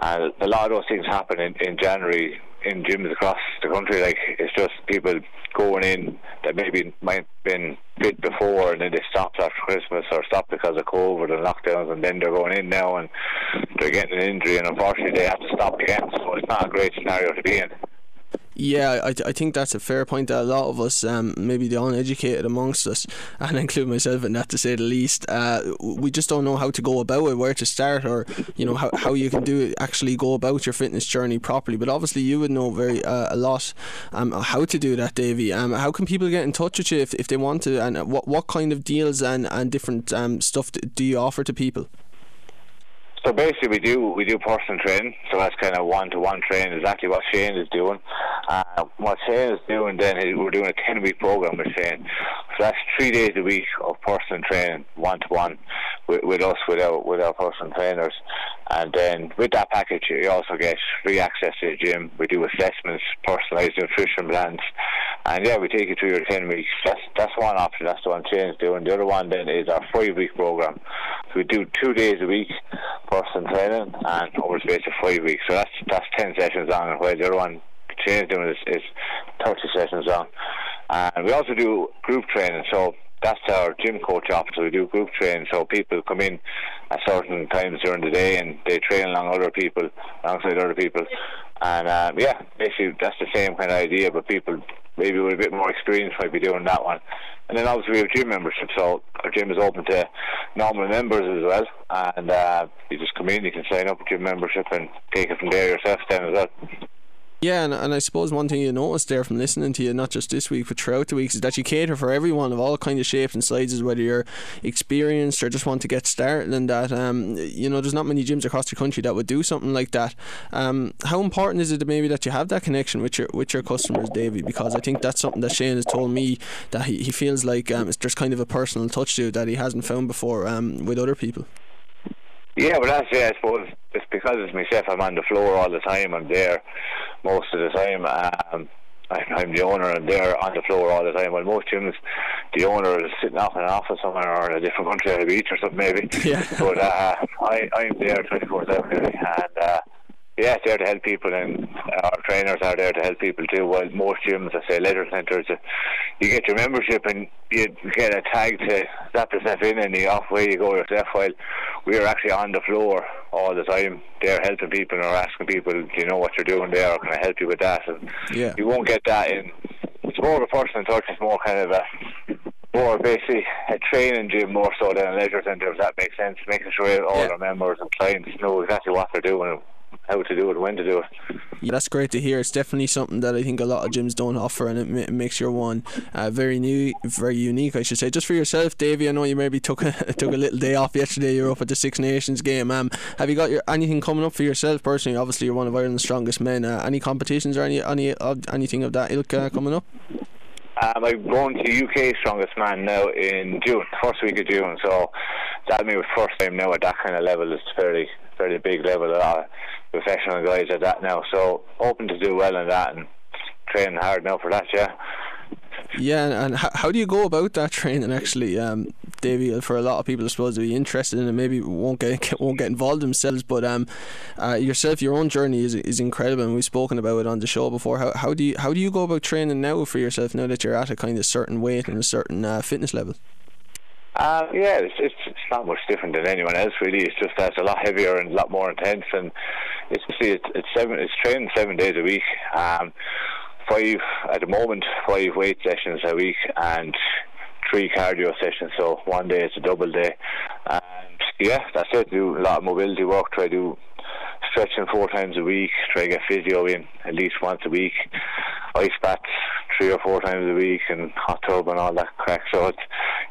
And a lot of those things happen in, in January in gyms across the country. Like it's just people going in that maybe might have been fit before, and then they stopped after Christmas or stopped because of COVID and lockdowns, and then they're going in now and they're getting an injury, and unfortunately they have to stop again. So it's not a great scenario to be in. Yeah, I, I think that's a fair point that a lot of us, um, maybe the uneducated amongst us, and I include myself in that to say the least, uh, we just don't know how to go about it, where to start, or you know how, how you can do it, actually go about your fitness journey properly. But obviously, you would know very uh, a lot um, how to do that, Davey. Um, how can people get in touch with you if, if they want to, and what what kind of deals and and different um, stuff do you offer to people? So basically, we do we do personal training. So that's kind of one to one training. Exactly what Shane is doing. Uh, what Shane is doing then is we're doing a ten week program with Shane. So that's three days a week of personal training, one to one, with us with our with our personal trainers. And then with that package, you also get free access to the gym. We do assessments, personalised nutrition plans, and yeah, we take you through your ten weeks. That's that's one option. That's the one Shane's doing. The other one then is our five week program. So we do two days a week personal training and over the space of five weeks. So that's that's ten sessions on, and while the other one Shane's doing is, is thirty sessions on. And we also do group training. So that's our gym coach office. We do group training, so people come in at certain times during the day and they train along other people, alongside other people. And uh, yeah, basically that's the same kind of idea, but people maybe with a bit more experience might be doing that one. And then obviously we have gym membership, so our gym is open to normal members as well. And uh, you just come in, you can sign up with gym membership and take it from there yourself then as well. Yeah, and, and I suppose one thing you noticed there from listening to you, not just this week but throughout the weeks, is that you cater for everyone of all kind of shapes and sizes, whether you're experienced or just want to get started. And that, um, you know, there's not many gyms across the country that would do something like that. Um, how important is it maybe that you have that connection with your with your customers, Davey? Because I think that's something that Shane has told me that he, he feels like um, there's kind of a personal touch to that he hasn't found before um, with other people. Yeah, well, that's yeah. I suppose it's because it's myself. I'm on the floor all the time. I'm there most of the time. Um, I'm the owner and they're on the floor all the time. Well, most gyms, the owner is sitting off in an office somewhere or in a different country at a beach or something maybe. Yeah. But uh, I, I'm there 24 7 and uh, yeah, there to help people, and our trainers are there to help people too. While most gyms, I say leisure centres, you get your membership and you get a tag to zap yourself in, and the off way you go yourself. While we are actually on the floor all the time, they're helping people or asking people, "Do you know what you're doing there? Or can I help you with that?" And yeah. you won't get that in. It's more of a personal touch. It's more kind of a more basically a training gym more so than a leisure centre, if that makes sense. Making sure all yeah. our members and clients know exactly what they're doing how to do it, when to do it. Yeah, that's great to hear. It's definitely something that I think a lot of gyms don't offer, and it, makes your one uh, very new, very unique, I should say. Just for yourself, Davey, I know you maybe took a, took a little day off yesterday. You're up at the Six Nations game. Um, have you got your anything coming up for yourself personally? Obviously, you're one of Ireland's strongest men. Uh, any competitions or any any uh, anything of that ilk uh, coming up? Um, I'm going to UK Strongest Man now in June, first week of June. So that means first time now at that kind of level It's fairly fairly big level. Of professional guys at that now. So hoping to do well in that and training hard now for that. Yeah. Yeah, and how, how do you go about that training actually, um, Davy? For a lot of people, I suppose to be interested in it, maybe won't get won't get involved themselves. But um, uh, yourself, your own journey is is incredible, and we've spoken about it on the show before. How how do you how do you go about training now for yourself now that you're at a kind of certain weight and a certain uh, fitness level? Uh, yeah, it's, it's it's not much different than anyone else really. It's just that it's a lot heavier and a lot more intense, and it's it's, it's seven it's training seven days a week. Um, five at the moment, five weight sessions a week and three cardio sessions. So one day it's a double day. And yeah, that's it. Do a lot of mobility work. Try to stretching four times a week. Try to get physio in at least once a week. Ice baths three or four times a week, and hot tub and all that crack. So it's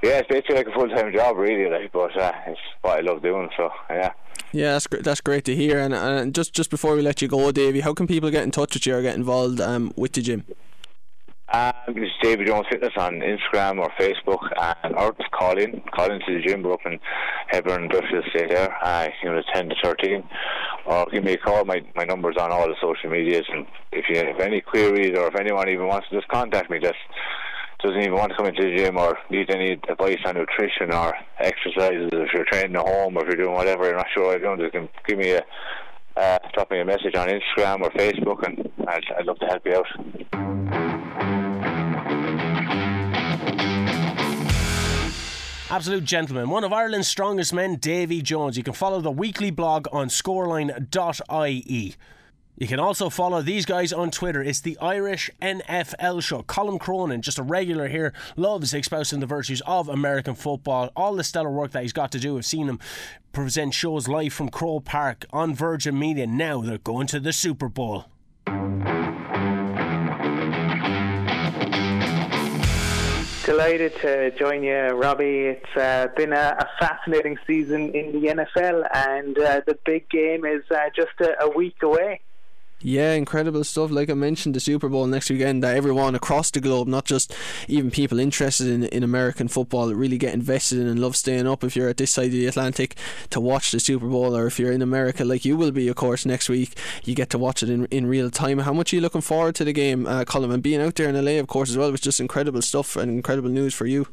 yeah, it's basically like a full time job, really. Like, but uh, it's what I love doing. So yeah. Yeah, that's great. That's great to hear. And, and just just before we let you go, Davy, how can people get in touch with you or get involved um, with the gym? Um, it's David Jones Fitness on Instagram or Facebook, and or just call in, call into the gym. We're up in Hebron, Duffield State there, uh, you know, ten to thirteen, or give me a call. My my number's on all the social medias, and if you have any queries or if anyone even wants to just contact me, just doesn't even want to come into the gym or need any advice on nutrition or exercises, if you're training at home or if you're doing whatever, you're not sure what you're doing, just give me a uh, drop me a message on Instagram or Facebook, and I'd, I'd love to help you out. Absolute gentleman, one of Ireland's strongest men, Davy Jones. You can follow the weekly blog on scoreline.ie. You can also follow these guys on Twitter. It's the Irish NFL Show. Colm Cronin, just a regular here, loves espousing the virtues of American football. All the stellar work that he's got to do. I've seen him present shows live from Croke Park on Virgin Media. Now they're going to the Super Bowl. Delighted to join you, Robbie. It's uh, been a, a, fascinating season in the NFL, and uh, the big game is uh, just a, a week away. Yeah, incredible stuff. Like I mentioned, the Super Bowl next weekend, that everyone across the globe, not just even people interested in, in American football, really get invested in and love staying up if you're at this side of the Atlantic to watch the Super Bowl, or if you're in America, like you will be, of course, next week, you get to watch it in, in real time. How much are you looking forward to the game, uh, Colm? And being out there in LA, of course, as well, was just incredible stuff and incredible news for you.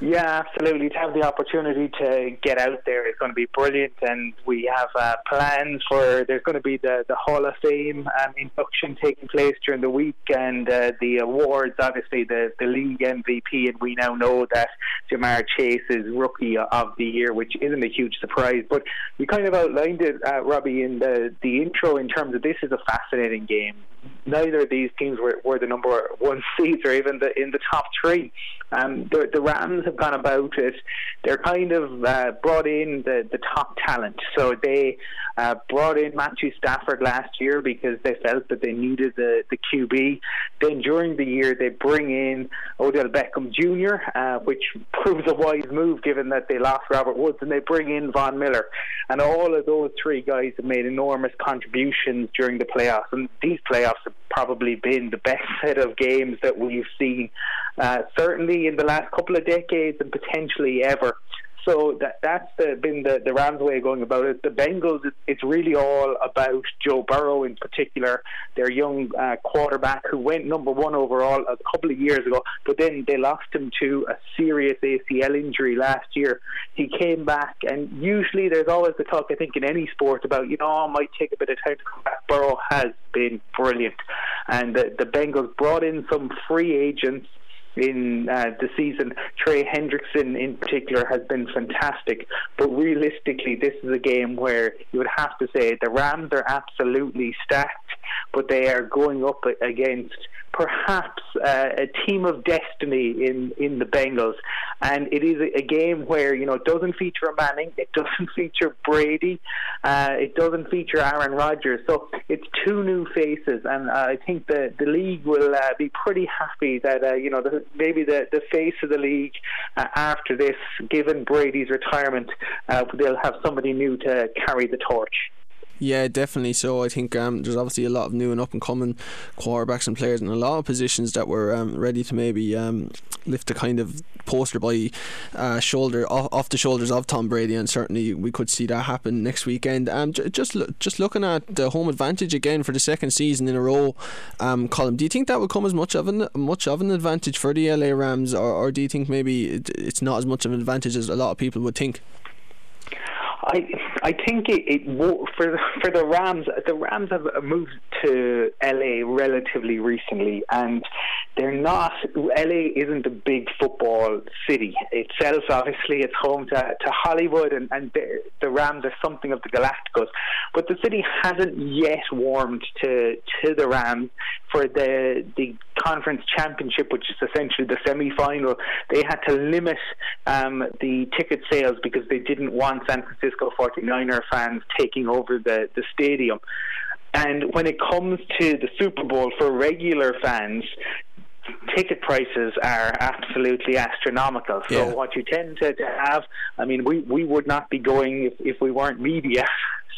Yeah, absolutely. To have the opportunity to get out there is going to be brilliant, and we have uh, plans for. There's going to be the the Hall of Fame um, induction taking place during the week, and uh, the awards. Obviously, the the league MVP, and we now know that Ja'Marr Chase is Rookie of the Year, which isn't a huge surprise. But you kind of outlined it, uh, Robbie, in the the intro in terms of this is a fascinating game neither of these teams were, were the number one seeds or even the, in the top three. Um, the, the Rams have gone about it. They're kind of uh, brought in the, the top talent. So they uh, brought in Matthew Stafford last year because they felt that they needed the, the QB. Then during the year, they bring in Odell Beckham Jr., uh, which proves a wise move given that they lost Robert Woods, and they bring in Von Miller. And all of those three guys have made enormous contributions during the playoffs. And these playoffs have probably been the best set of games that we've seen, uh, certainly in the last couple of decades and potentially ever. So that that's the, been the, the Rams way of going about it. The Bengals, it's really all about Joe Burrow in particular, their young uh, quarterback who went number one overall a couple of years ago, but then they lost him to a serious ACL injury last year. He came back, and usually there's always the talk, I think, in any sport about, you know, oh, it might take a bit of time to come back. Burrow has been brilliant. And the, the Bengals brought in some free agents in uh, the season. Trey Hendrickson, in particular, has been fantastic. But realistically, this is a game where you would have to say the Rams are absolutely stacked, but they are going up against perhaps uh, a team of destiny in, in the Bengals. And it is a, game where, you know, it doesn't feature Manning, it doesn't feature Brady, uh, it doesn't feature Aaron Rodgers. So it's two new faces. And uh, I think the, the league will uh, be pretty happy that, uh, you know, the, maybe the, the face of the league uh, after this, given Brady's retirement, they'll have somebody new to carry the torch. Yeah, definitely. So I think um, there's obviously a lot of new and up and coming quarterbacks and players in a lot of positions that were um, ready to maybe um, lift the kind of poster by uh, shoulder off, off, the shoulders of Tom Brady, and certainly we could see that happen next weekend. Um, j- just lo- just looking at the home advantage again for the second season in a row, um, Colm, do you think that would come as much of an much of an advantage for the LA Rams, or, or do you think maybe it's not as much of an advantage as a lot of people would think? I I think it, it for the, for the Rams. The Rams have moved to LA relatively recently, and they're not. LA isn't a big football city itself. Obviously, it's home to, to Hollywood, and, and the, the Rams are something of the Galacticos. But the city hasn't yet warmed to to the Rams for the the conference championship, which is essentially the semi final. They had to limit um, the ticket sales because they didn't want San Francisco 49er fans taking over the the stadium. And when it comes to the Super Bowl for regular fans, ticket prices are absolutely astronomical. So yeah. what you tend to, to, have, I mean, we, we would not be going if, if we weren't media.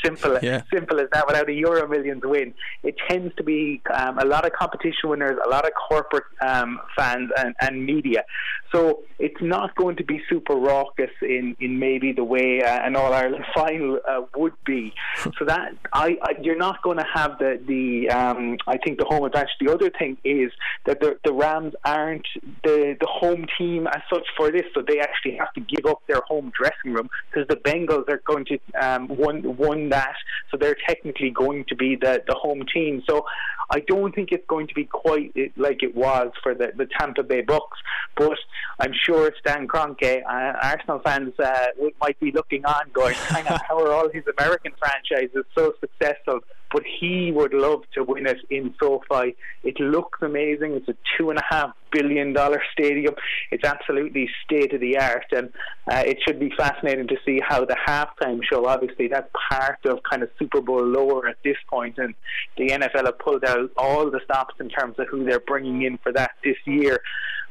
Simple, yeah. simple as that. Without a Euro Millions win, it tends to be um, a lot of competition winners, a lot of corporate um, fans and, and media. So it's not going to be super raucous in, in maybe the way uh, an All Ireland final uh, would be. So that I, I, you're not going to have the the um, I think the home advantage. The other thing is that the the Rams aren't the the home team as such for this, so they actually have to give up their home dressing room because the Bengals are going to um, won that, so they're technically going to be the the home team. So I don't think it's going to be quite like it was for the the Tampa Bay Bucks, but I'm sure Stan Kroenke, uh, Arsenal fans uh, might be looking on, going, "Hang on, how are all his American franchises so successful?" But he would love to win it in SoFi. It looks amazing. It's a two and a half billion dollar stadium. It's absolutely state of the art, and uh, it should be fascinating to see how the halftime show. Obviously, that's part of kind of Super Bowl lore at this point, and the NFL have pulled out all the stops in terms of who they're bringing in for that this year.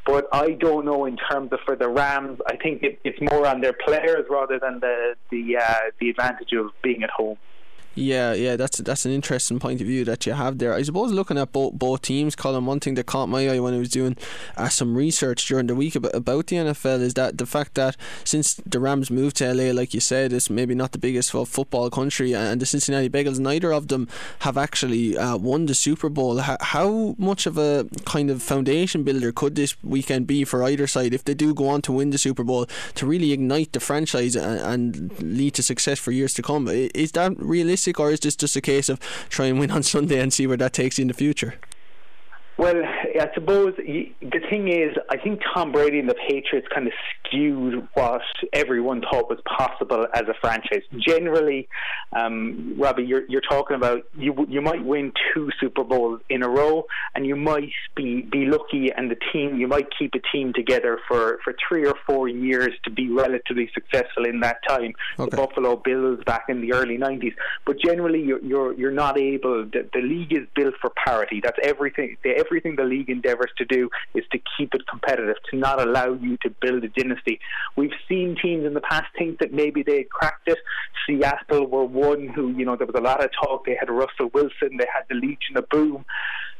But I don't know in terms of for the Rams. I think it, it's more on their players rather than the the uh, the advantage of being at home. Yeah, yeah, that's that's an interesting point of view that you have there. I suppose looking at both both teams, Colm, one thing that caught my eye when I was doing uh, some research during the week about, about the NFL is that the fact that since the Rams moved to LA, like you said, it's maybe not the biggest football country, and the Cincinnati Bengals, neither of them have actually uh, won the Super Bowl. How, how much of a kind of foundation builder could this weekend be for either side if they do go on to win the Super Bowl to really ignite the franchise and, and lead to success for years to come? Is that realistic? Realistic, or is this just a case of try and win on Sunday and see where that takes you in the future? Well, I suppose the thing is, I think Tom Brady and the Patriots kind of skewed what everyone thought was possible as a franchise. Generally, um, Robbie, you're, you're talking about you you might win two Super Bowls in a row, and you might be be lucky, and the team you might keep a team together for, for three or four years to be relatively successful in that time. Okay. The Buffalo Bills back in the early '90s, but generally you're you're, you're not able. The, the league is built for parity. That's everything. The, everything the league endeavours to do is to keep it competitive, to not allow you to build a dynasty. We've seen teams in the past think that maybe they had cracked it. Seattle were one who, you know, there was a lot of talk. They had Russell Wilson, they had the Legion of Boom.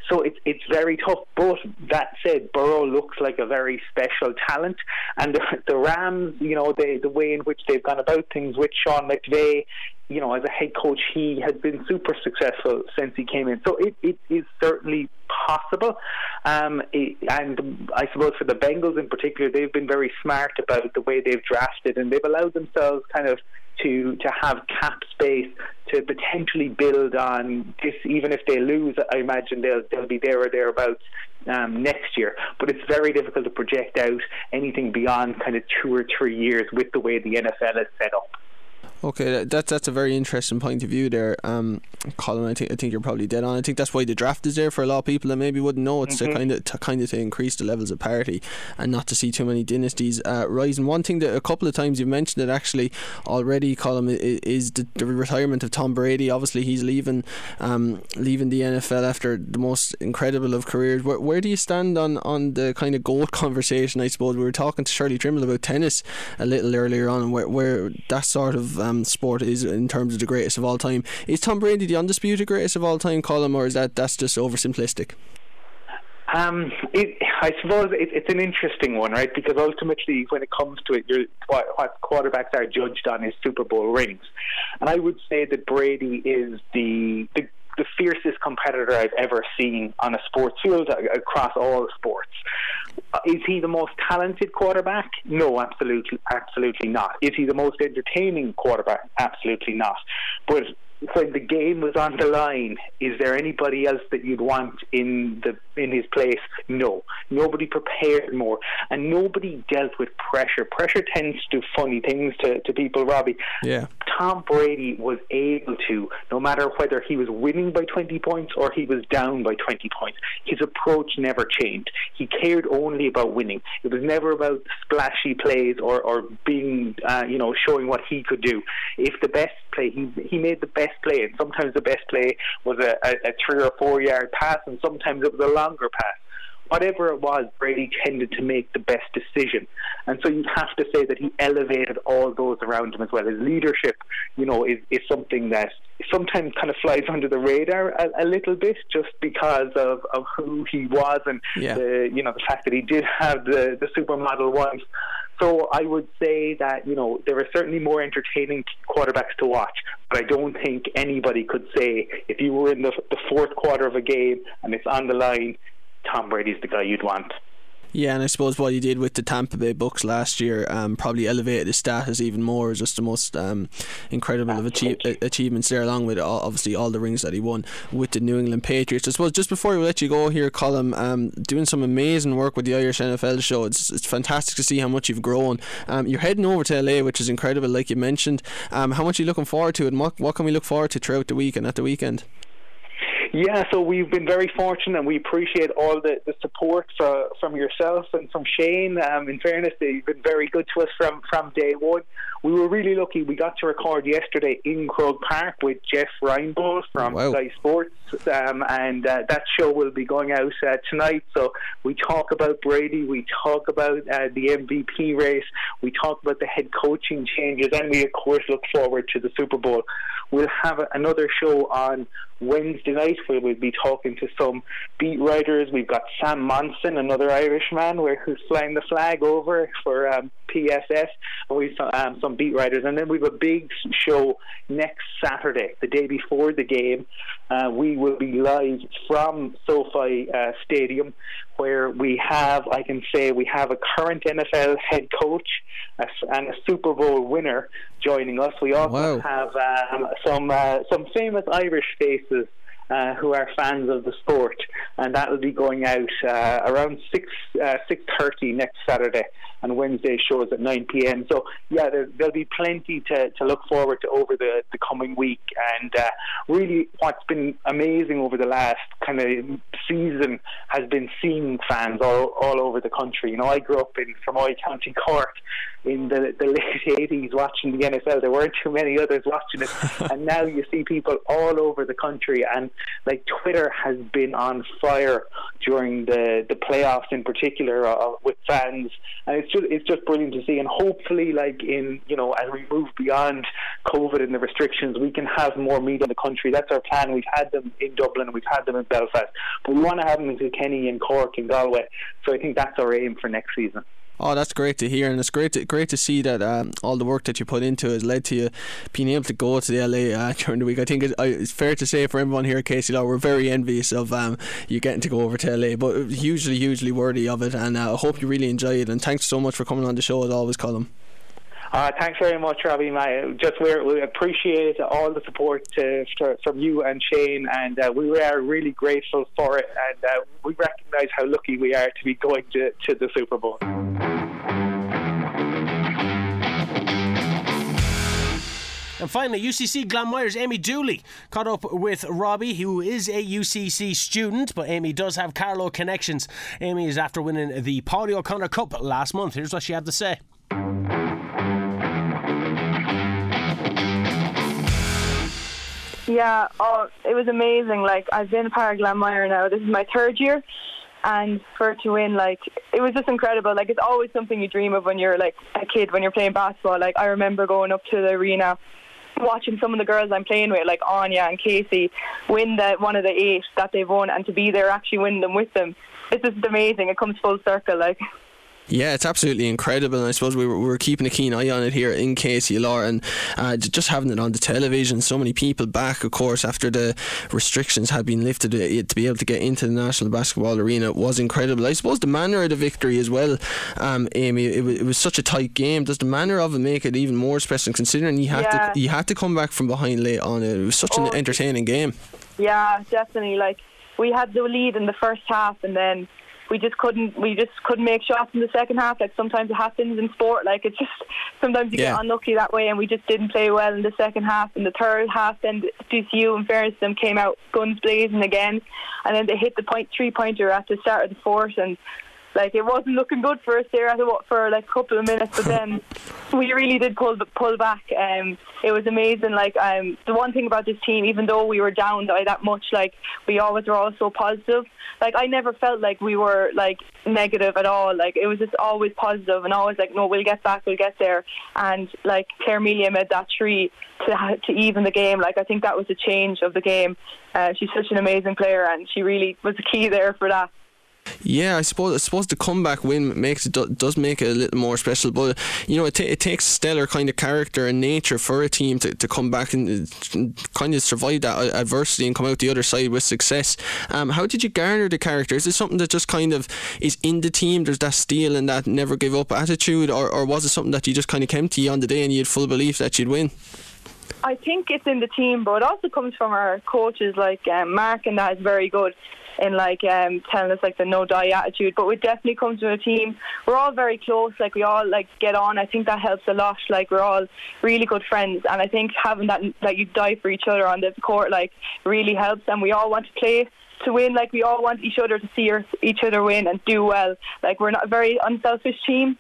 So it's it's very tough. But that said, Burrow looks like a very special talent, and the, the Rams, you know, the the way in which they've gone about things with Sean McVay, you know, as a head coach, he has been super successful since he came in. So it, it is certainly possible. Um, it, and I suppose for the Bengals in particular, they've been very smart about the way they've drafted, and they've allowed themselves kind of to to have cap space to potentially build on this. Even if they lose, I imagine they'll they'll be there or thereabouts um, next year. But it's very difficult to project out anything beyond kind of two or three years with the way the NFL is set up. Okay, that's that's a very interesting point of view there, um, Colm. I think I think you're probably dead on. I think that's why the draft is there for a lot of people that maybe wouldn't know. It's mm-hmm. to kind of to kind of to increase the levels of parity and not to see too many dynasties uh, rising. One thing that a couple of times you've mentioned it actually already, Colm, is the, the retirement of Tom Brady. Obviously, he's leaving um, leaving the NFL after the most incredible of careers. Where, where do you stand on on the kind of GOAT conversation? I suppose we were talking to Shirley Trimble about tennis a little earlier on, and where where that sort of um, um, sport is in terms of the greatest of all time. Is Tom Brady the undisputed greatest of all time, Colm, or is that that's just oversimplistic? Um, it, I suppose it, it's an interesting one, right? Because ultimately, when it comes to it, what, what quarterbacks are judged on is Super Bowl rings, and I would say that Brady is the the the fiercest competitor I've ever seen on a sports field across all sports. Uh, is he the most talented quarterback? No, absolutely, absolutely not. Is he the most entertaining quarterback? Absolutely not. But when the game was on the line, is there anybody else that you'd want in the in his place? No, nobody prepared more, and nobody dealt with pressure. Pressure tends to do funny things to, to people, Robbie. Yeah. Tom Brady was able to, no matter whether he was winning by 20 points or he was down by 20 points, his approach never changed. He cared only about winning. It was never about splashy plays or, or being, uh, you know, showing what he could do. If the best play, he, he made the best play, and sometimes the best play was a, a, a three or four yard pass, and sometimes it was a longer pass whatever it was, Brady tended to make the best decision. And so you have to say that he elevated all those around him as well. His leadership, you know, is, is something that sometimes kind of flies under the radar a, a little bit just because of, of who he was and yeah. the, you know, the fact that he did have the, the supermodel wife. So I would say that you know there are certainly more entertaining quarterbacks to watch, but I don't think anybody could say if you were in the, the fourth quarter of a game and it's on the line, Tom Brady's the guy you'd want. Yeah, and I suppose what he did with the Tampa Bay Bucks last year um, probably elevated his status even more. It's just the most um, incredible of achieve- achievements there, along with obviously all the rings that he won with the New England Patriots. I suppose just before we let you go here, Colm, um, doing some amazing work with the Irish NFL show. It's, it's fantastic to see how much you've grown. Um, you're heading over to LA, which is incredible, like you mentioned. Um, how much are you looking forward to it, and what, what can we look forward to throughout the week and at the weekend? Yeah, so we've been very fortunate and we appreciate all the, the support for, from yourself and from Shane. Um, in fairness, they've been very good to us from, from day one. We were really lucky. We got to record yesterday in Croke Park with Jeff Reinebold from wow. Sky Sports, um, and uh, that show will be going out uh, tonight. So we talk about Brady, we talk about uh, the MVP race, we talk about the head coaching changes, and we, of course, look forward to the Super Bowl. We'll have another show on Wednesday night where we'll be talking to some beat writers. We've got Sam Monson, another Irishman, where who's flying the flag over for um, PFF, and we've um, some beat writers, and then we've a big show next Saturday, the day before the game. Uh, we will be live from SoFi uh, Stadium, where we have, I can say, we have a current NFL head coach and a Super Bowl winner joining us. We also wow. have um, some uh, some famous Irish faces uh, who are fans of the sport, and that will be going out uh, around six uh, six thirty next Saturday, and Wednesday shows at nine p.m. So yeah, there, will be plenty to, to look forward to over the, the coming week, and uh, really what's been amazing over the last kind of season has been seeing fans all all over the country. You know, I grew up in Fermoy County Cork in the, the late 80s watching the NFL. There weren't too many others watching it. and now you see people all over the country. And like Twitter has been on fire during the, the playoffs in particular uh, with fans. And it's just, it's just brilliant to see. And hopefully, like in, you know, as we move beyond COVID and the restrictions, we can have more media in the country. That's our plan. We've had them in Dublin, we've had them in Belfast. But we want to have them in Kilkenny and Cork and Galway. So I think that's our aim for next season. Oh, that's great to hear, and it's great to, great to see that um, all the work that you put into has led to you being able to go to the LA uh, during the week. I think it's, it's, fair to say for everyone here at KCLR, we're very envious of um, you getting to go over to LA, but hugely, hugely worthy of it, and uh, I hope you really enjoy it. And thanks so much for coming on the show as always, Colm. Uh, thanks very much, Robbie. My, just we appreciate all the support uh, from you and Shane, and uh, we are really grateful for it. And uh, we recognise how lucky we are to be going to, to the Super Bowl. And finally, UCC Glanmire's Amy Dooley caught up with Robbie, who is a UCC student, but Amy does have Carlow connections. Amy is after winning the Paudie O'Connor Cup last month. Here's what she had to say. Yeah, oh, it was amazing. Like I've been a Glanmire now. This is my third year, and for it to win, like it was just incredible. Like it's always something you dream of when you're like a kid when you're playing basketball. Like I remember going up to the arena watching some of the girls I'm playing with, like Anya and Casey, win the one of the eight that they've won, and to be there actually winning them with them, it's just amazing. It comes full circle, like. Yeah, it's absolutely incredible, and I suppose we were, we were keeping a keen eye on it here in KCLR, and uh, just having it on the television, so many people back, of course, after the restrictions had been lifted, uh, to be able to get into the National Basketball Arena was incredible. I suppose the manner of the victory as well, um, Amy, it, it, was such a tight game. Does the manner of it make it even more special, considering you had yeah. to you had to come back from behind late on it? It was such oh, an entertaining game. Yeah, definitely. Like we had the lead in the first half, and then we just couldn't we just couldn't make shots in the second half. Like sometimes it happens in sport. Like it's just sometimes you yeah. get unlucky that way, and we just didn't play well in the second half. In the third half, then DCU and fairness them came out guns blazing again, and then they hit the point three pointer at the start of the fourth, and like it wasn't looking good for us there for like a couple of minutes, but then we really did pull pull back. Um, it was amazing. Like um, the one thing about this team, even though we were down by that much, like we always were all so positive. Like I never felt like we were like negative at all. Like it was just always positive and always like, no, we'll get back, we'll get there. And like Claire Melia made that three to to even the game. Like I think that was a change of the game. Uh, she's such an amazing player, and she really was the key there for that. Yeah, I suppose I suppose the comeback win makes it does make it a little more special. But you know, it, t- it takes a stellar kind of character and nature for a team to, to come back and kind of survive that adversity and come out the other side with success. Um, how did you garner the character? Is it something that just kind of is in the team? There's that steel and that never give up attitude, or, or was it something that you just kind of came to you on the day and you had full belief that you'd win? I think it's in the team, but it also comes from our coaches like um, Mark, and that is very good in like um, telling us like the no die attitude. But we definitely come to a team. We're all very close. Like we all like get on. I think that helps a lot. Like we're all really good friends, and I think having that that you die for each other on the court like really helps. And we all want to play to win. Like we all want each other to see each other win and do well. Like we're not a very unselfish team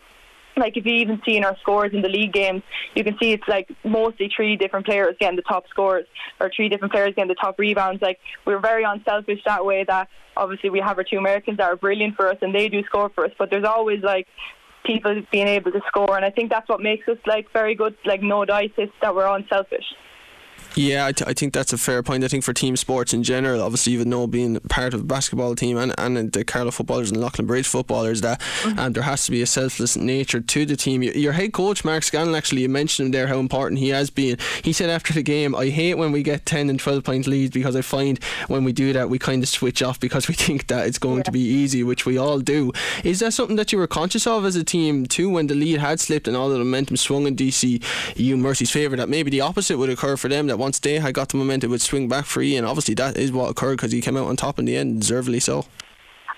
like if you even see in our scores in the league games, you can see it's like mostly three different players getting the top scores or three different players getting the top rebounds. Like we're very unselfish that way. That obviously we have our two Americans that are brilliant for us and they do score for us, but there's always like people being able to score, and I think that's what makes us like very good. Like no dice, that we're unselfish. Yeah, I, th- I think that's a fair point. I think for team sports in general, obviously, even though being part of a basketball team and, and the Carlow footballers and Leighlinbridge footballers, that mm-hmm. um, there has to be a selfless nature to the team. Your, your head coach, Mark Scanlon, actually, you mentioned him there how important he has been. He said after the game, I hate when we get 10 and 12 point leads because I find when we do that, we kind of switch off because we think that it's going yeah. to be easy, which we all do. Is that something that you were conscious of as a team too when the lead had slipped and all the momentum swung in DC, you Mercy's favour, that maybe the opposite would occur for them, that once they had got the momentum, it would swing back for and Obviously, that is what occurred because he came out on top in the end, deservedly so.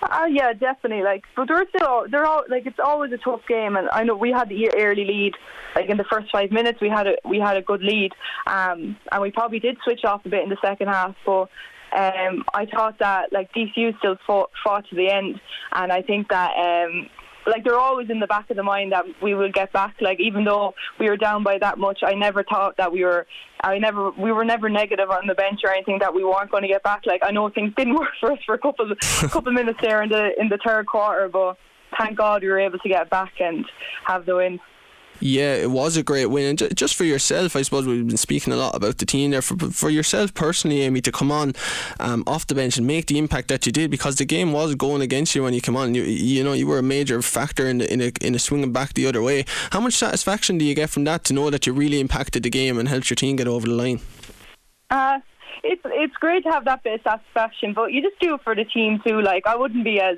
Uh, yeah, definitely. Like, but they're still they're all like it's always a tough game, and I know we had the early lead. Like in the first five minutes, we had a we had a good lead, um, and we probably did switch off a bit in the second half. But um, I thought that like DCU still fought, fought to the end, and I think that um, like they're always in the back of the mind that we will get back. Like even though we were down by that much, I never thought that we were. I never. We were never negative on the bench or anything that we weren't going to get back. Like I know things didn't work for us for a couple couple of minutes there in the in the third quarter, but thank God we were able to get back and have the win. Yeah, it was a great win. And just for yourself, I suppose we've been speaking a lot about the team there. For, for yourself personally, Amy, to come on um, off the bench and make the impact that you did because the game was going against you when you come on. You, you know, you were a major factor in, the, in, a, in a swinging back the other way. How much satisfaction do you get from that to know that you really impacted the game and helped your team get over the line? Uh, it's it's great to have that bit of satisfaction, but you just do it for the team too. Like I wouldn't be as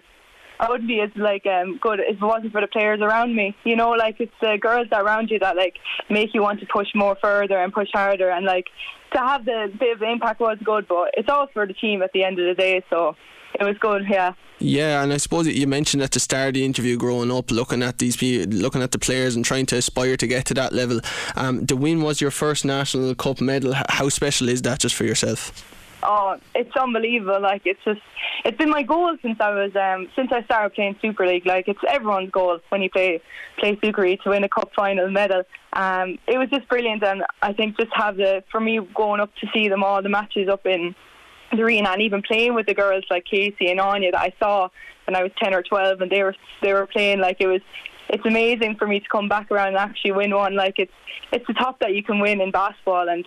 I wouldn't be as like um, good if it wasn't for the players around me. You know, like it's the girls around you that like make you want to push more further and push harder. And like to have the bit of impact was good, but it's all for the team at the end of the day. So it was good, yeah. Yeah, and I suppose you mentioned at the start of the interview, growing up, looking at these looking at the players, and trying to aspire to get to that level. Um, the win was your first national cup medal. How special is that, just for yourself? Oh, it's unbelievable! Like it's just, it's been my goal since I was, um, since I started playing Super League. Like it's everyone's goal when you play play Super League to win a cup final medal. Um, it was just brilliant, and I think just have the for me going up to see them all the matches up in the arena, and even playing with the girls like Casey and Anya that I saw when I was ten or twelve, and they were they were playing like it was it's amazing for me to come back around and actually win one. Like it's it's the top that you can win in basketball, and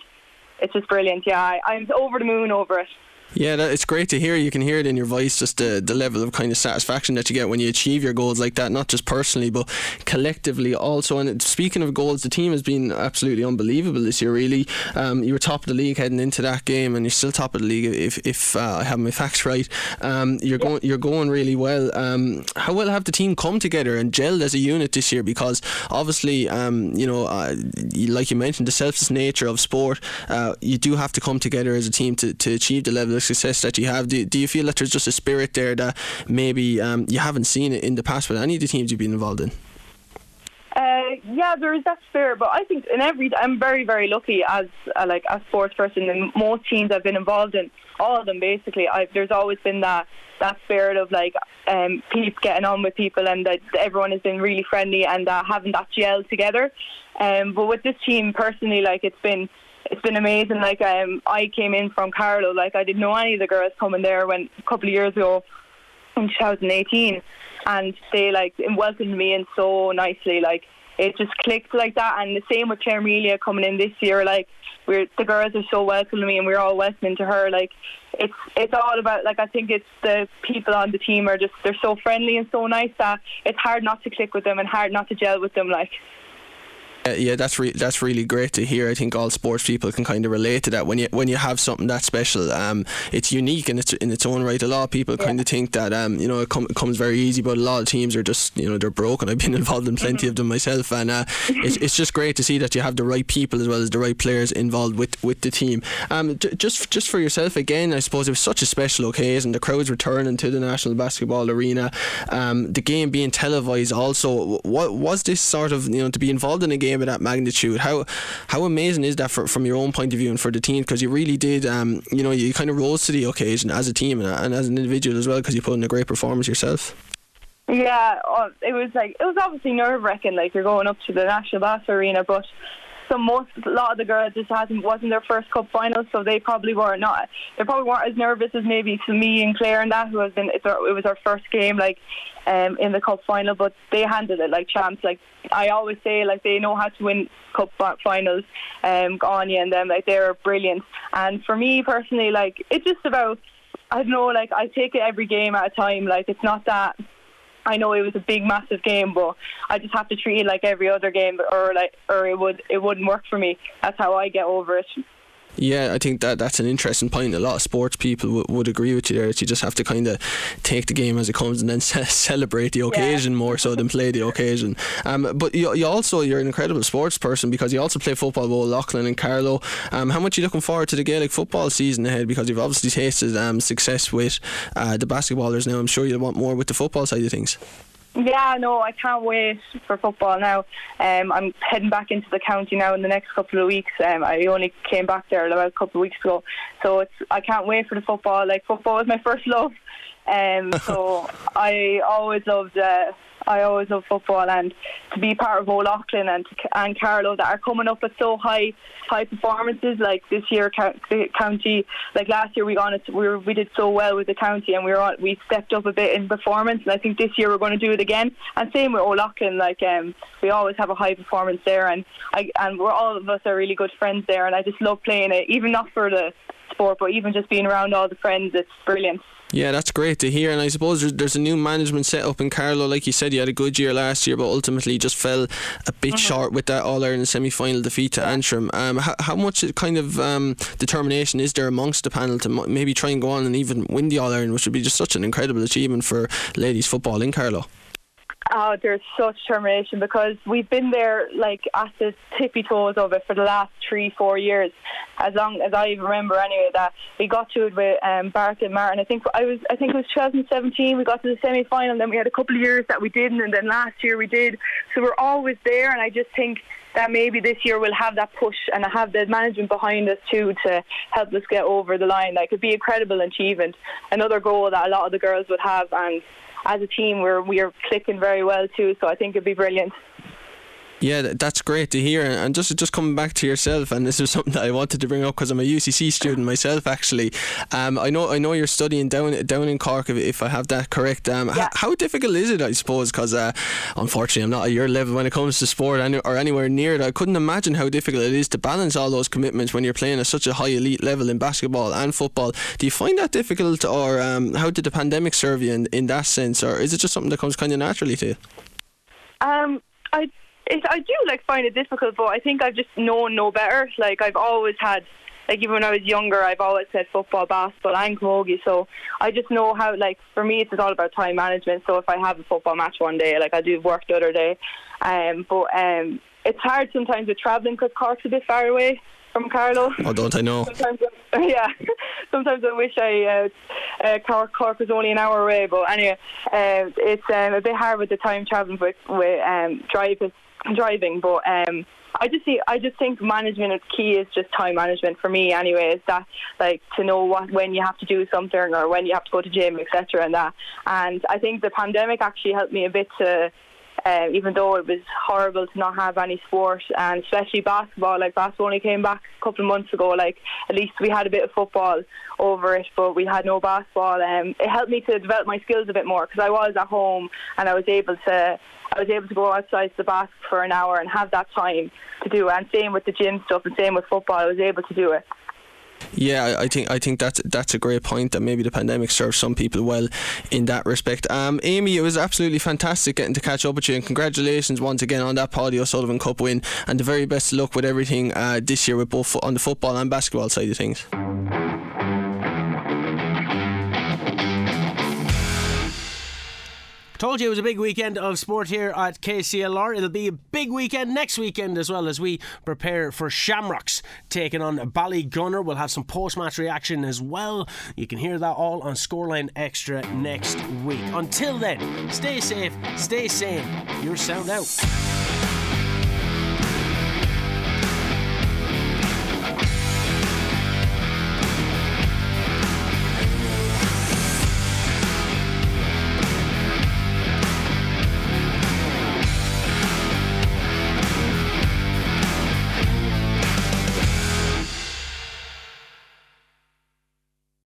it's just brilliant. Yeah, I, I'm over the moon over it. Yeah, that, it's great to hear. You can hear it in your voice, just the, the level of kind of satisfaction that you get when you achieve your goals like that, not just personally, but collectively also. And speaking of goals, the team has been absolutely unbelievable this year, really. Um, you were top of the league heading into that game, and you're still top of the league if, if uh, I have my facts right. Um, you're, yeah. going, you're going really well. Um, how well have the team come together and gelled as a unit this year? Because obviously, um, you know, uh, like you mentioned, the selfless nature of sport, uh, you do have to come together as a team to, to achieve the level of success that you have, do, do you feel that there's just a spirit there that maybe um, you haven't seen it in the past with any of the teams you've been involved in? Uh, yeah, there is that spirit, but I think in every I'm very very lucky as uh, like a sports person. In most teams I've been involved in, all of them basically, I've, there's always been that that spirit of like um, people getting on with people, and that everyone has been really friendly and uh, having that gel together. Um, but with this team personally, like it's been it's been amazing. Like um, I came in from Carlow, like I didn't know any of the girls coming there when a couple of years ago in 2018, and they like welcomed me in so nicely. Like it just clicked like that. And the same with Claire Melia coming in this year. Like we're the girls are so welcoming to me, and we're all welcoming to her. Like it's it's all about like I think it's the people on the team are just they're so friendly and so nice that it's hard not to click with them and hard not to gel with them. Like. Uh, yeah, that's re- that's really great to hear. I think all sports people can kind of relate to that. When you when you have something that special, um, it's unique and it's in its own right. A lot of people yeah. kind of think that um, you know, it, com- it, comes very easy, but a lot of teams are just you know they're broken. I've been involved in plenty mm-hmm. of them myself, and uh, it's, it's just great to see that you have the right people as well as the right players involved with, with the team. Um, d- just just for yourself again, I suppose it was such a special occasion. The crowds returning to the National Basketball Arena, um, the game being televised. Also, what was this sort of you know to be involved in a game game of that magnitude. How how amazing is that for, from your own point of view and for the team? Because you really did, um, you know, you kind of rose to the occasion as a team and, and as an individual as well because you put in a great performance yourself. Yeah, uh, it was like it was obviously nerve wracking. Like you're going up to the National Bass Arena, but so most a lot of the girls just hasn't wasn't their first cup final, so they probably were not. They probably weren't as nervous as maybe to me and Claire and that who has been. It was our first game like um, in the cup final, but they handled it like champs. Like I always say, like they know how to win cup finals. Um, Anya and them, like they're brilliant. And for me personally, like it's just about I don't know, like I take it every game at a time. Like it's not that I know it was a big, massive game, but I just have to treat it like every other game, or like, or it would, it wouldn't work for me. That's how I get over it. Yeah, I think that that's an interesting point. A lot of sports people w- would agree with you there. That you just have to kind of take the game as it comes and then ce- celebrate the occasion yeah. more so than play the occasion. Um, but you, you also you're an incredible sports person because you also play football with Loughlin and Carlow. Um, how much are you looking forward to the Gaelic football season ahead? Because you've obviously tasted um, success with uh, the basketballers now. I'm sure you'll want more with the football side of things. Yeah, no, I can't wait for football now. Um, I'm heading back into the county now in the next couple of weeks. Um, I only came back there about a couple of weeks ago, so it's I can't wait for the football. Like football is my first love, um, so I always loved. Uh, I always love football and to be part of O'Loughlin and and Carlow that are coming up with so high high performances like this year county like last year we got it we were, we did so well with the county and we were on, we stepped up a bit in performance and I think this year we're going to do it again. And same with O'Loughlin like um we always have a high performance there and I and we're all of us are really good friends there and I just love playing it even not for the sport but even just being around all the friends it's brilliant yeah, that's great to hear. And I suppose there's, there's a new management set up in Carlow. Like you said, you had a good year last year, but ultimately just fell a bit mm-hmm. short with that All Ireland semi final defeat to Antrim. Um, how, how much kind of um, determination is there amongst the panel to maybe try and go on and even win the All Ireland, which would be just such an incredible achievement for ladies football in Carlow? Oh, there's such determination because we've been there like at the tippy toes of it for the last three, four years, as long as I remember. Anyway, that we got to it with um, Bartlett Martin. I think I was, I think it was 2017. We got to the semi final. Then we had a couple of years that we didn't, and then last year we did. So we're always there, and I just think that maybe this year we'll have that push and have the management behind us too to help us get over the line. Like it'd be a credible achievement, another goal that a lot of the girls would have, and as a team we're we are clicking very well too. So I think it'd be brilliant. Yeah, that's great to hear. And just just coming back to yourself, and this is something that I wanted to bring up because I'm a UCC student myself. Actually, um, I know I know you're studying down down in Cork, if, if I have that correct. Um, yeah. h- how difficult is it? I suppose because uh, unfortunately I'm not at your level when it comes to sport or anywhere near it. I couldn't imagine how difficult it is to balance all those commitments when you're playing at such a high elite level in basketball and football. Do you find that difficult, or um, how did the pandemic serve you in, in that sense, or is it just something that comes kind of naturally to you? Um, I it, I do like find it difficult, but I think I've just known no better. Like I've always had, like even when I was younger, I've always said football, basketball, and camogie. So I just know how. Like for me, it's all about time management. So if I have a football match one day, like I do work the other day, um, but um, it's hard sometimes with travelling because Cork's a bit far away from Carlow. Oh, don't I know? Sometimes, yeah. Sometimes I wish I uh, uh, Cork, Cork was only an hour away, but anyway, uh, it's um, a bit hard with the time travelling with with um, driving. But um, I just see, I just think management is key is just time management for me. Anyway, is that like to know what when you have to do something or when you have to go to gym, etc. And that. And I think the pandemic actually helped me a bit to uh, even though it was horrible to not have any sport, and especially basketball. Like basketball only came back a couple of months ago. Like at least we had a bit of football over it, but we had no basketball. Um, it helped me to develop my skills a bit more because I was at home and I was able to. I was able to go outside to the basket for an hour and have that time to do it. And same with the gym stuff and same with football. I was able to do it. Yeah, I think I think that's that's a great point that maybe the pandemic served some people well in that respect. Um, Amy, it was absolutely fantastic getting to catch up with you, and congratulations once again on that Paudie O'Sullivan Cup win, and the very best of luck with everything uh, this year with both on the football and basketball side of things. Told you it was a big weekend of sport here at KCLR. It'll be a big weekend next weekend as well as we prepare for Shamrocks taking on Ballygunner. We'll have some post match reaction as well. You can hear that all on Scoreline Extra next week. Until then, stay safe, stay sane. Your sound out.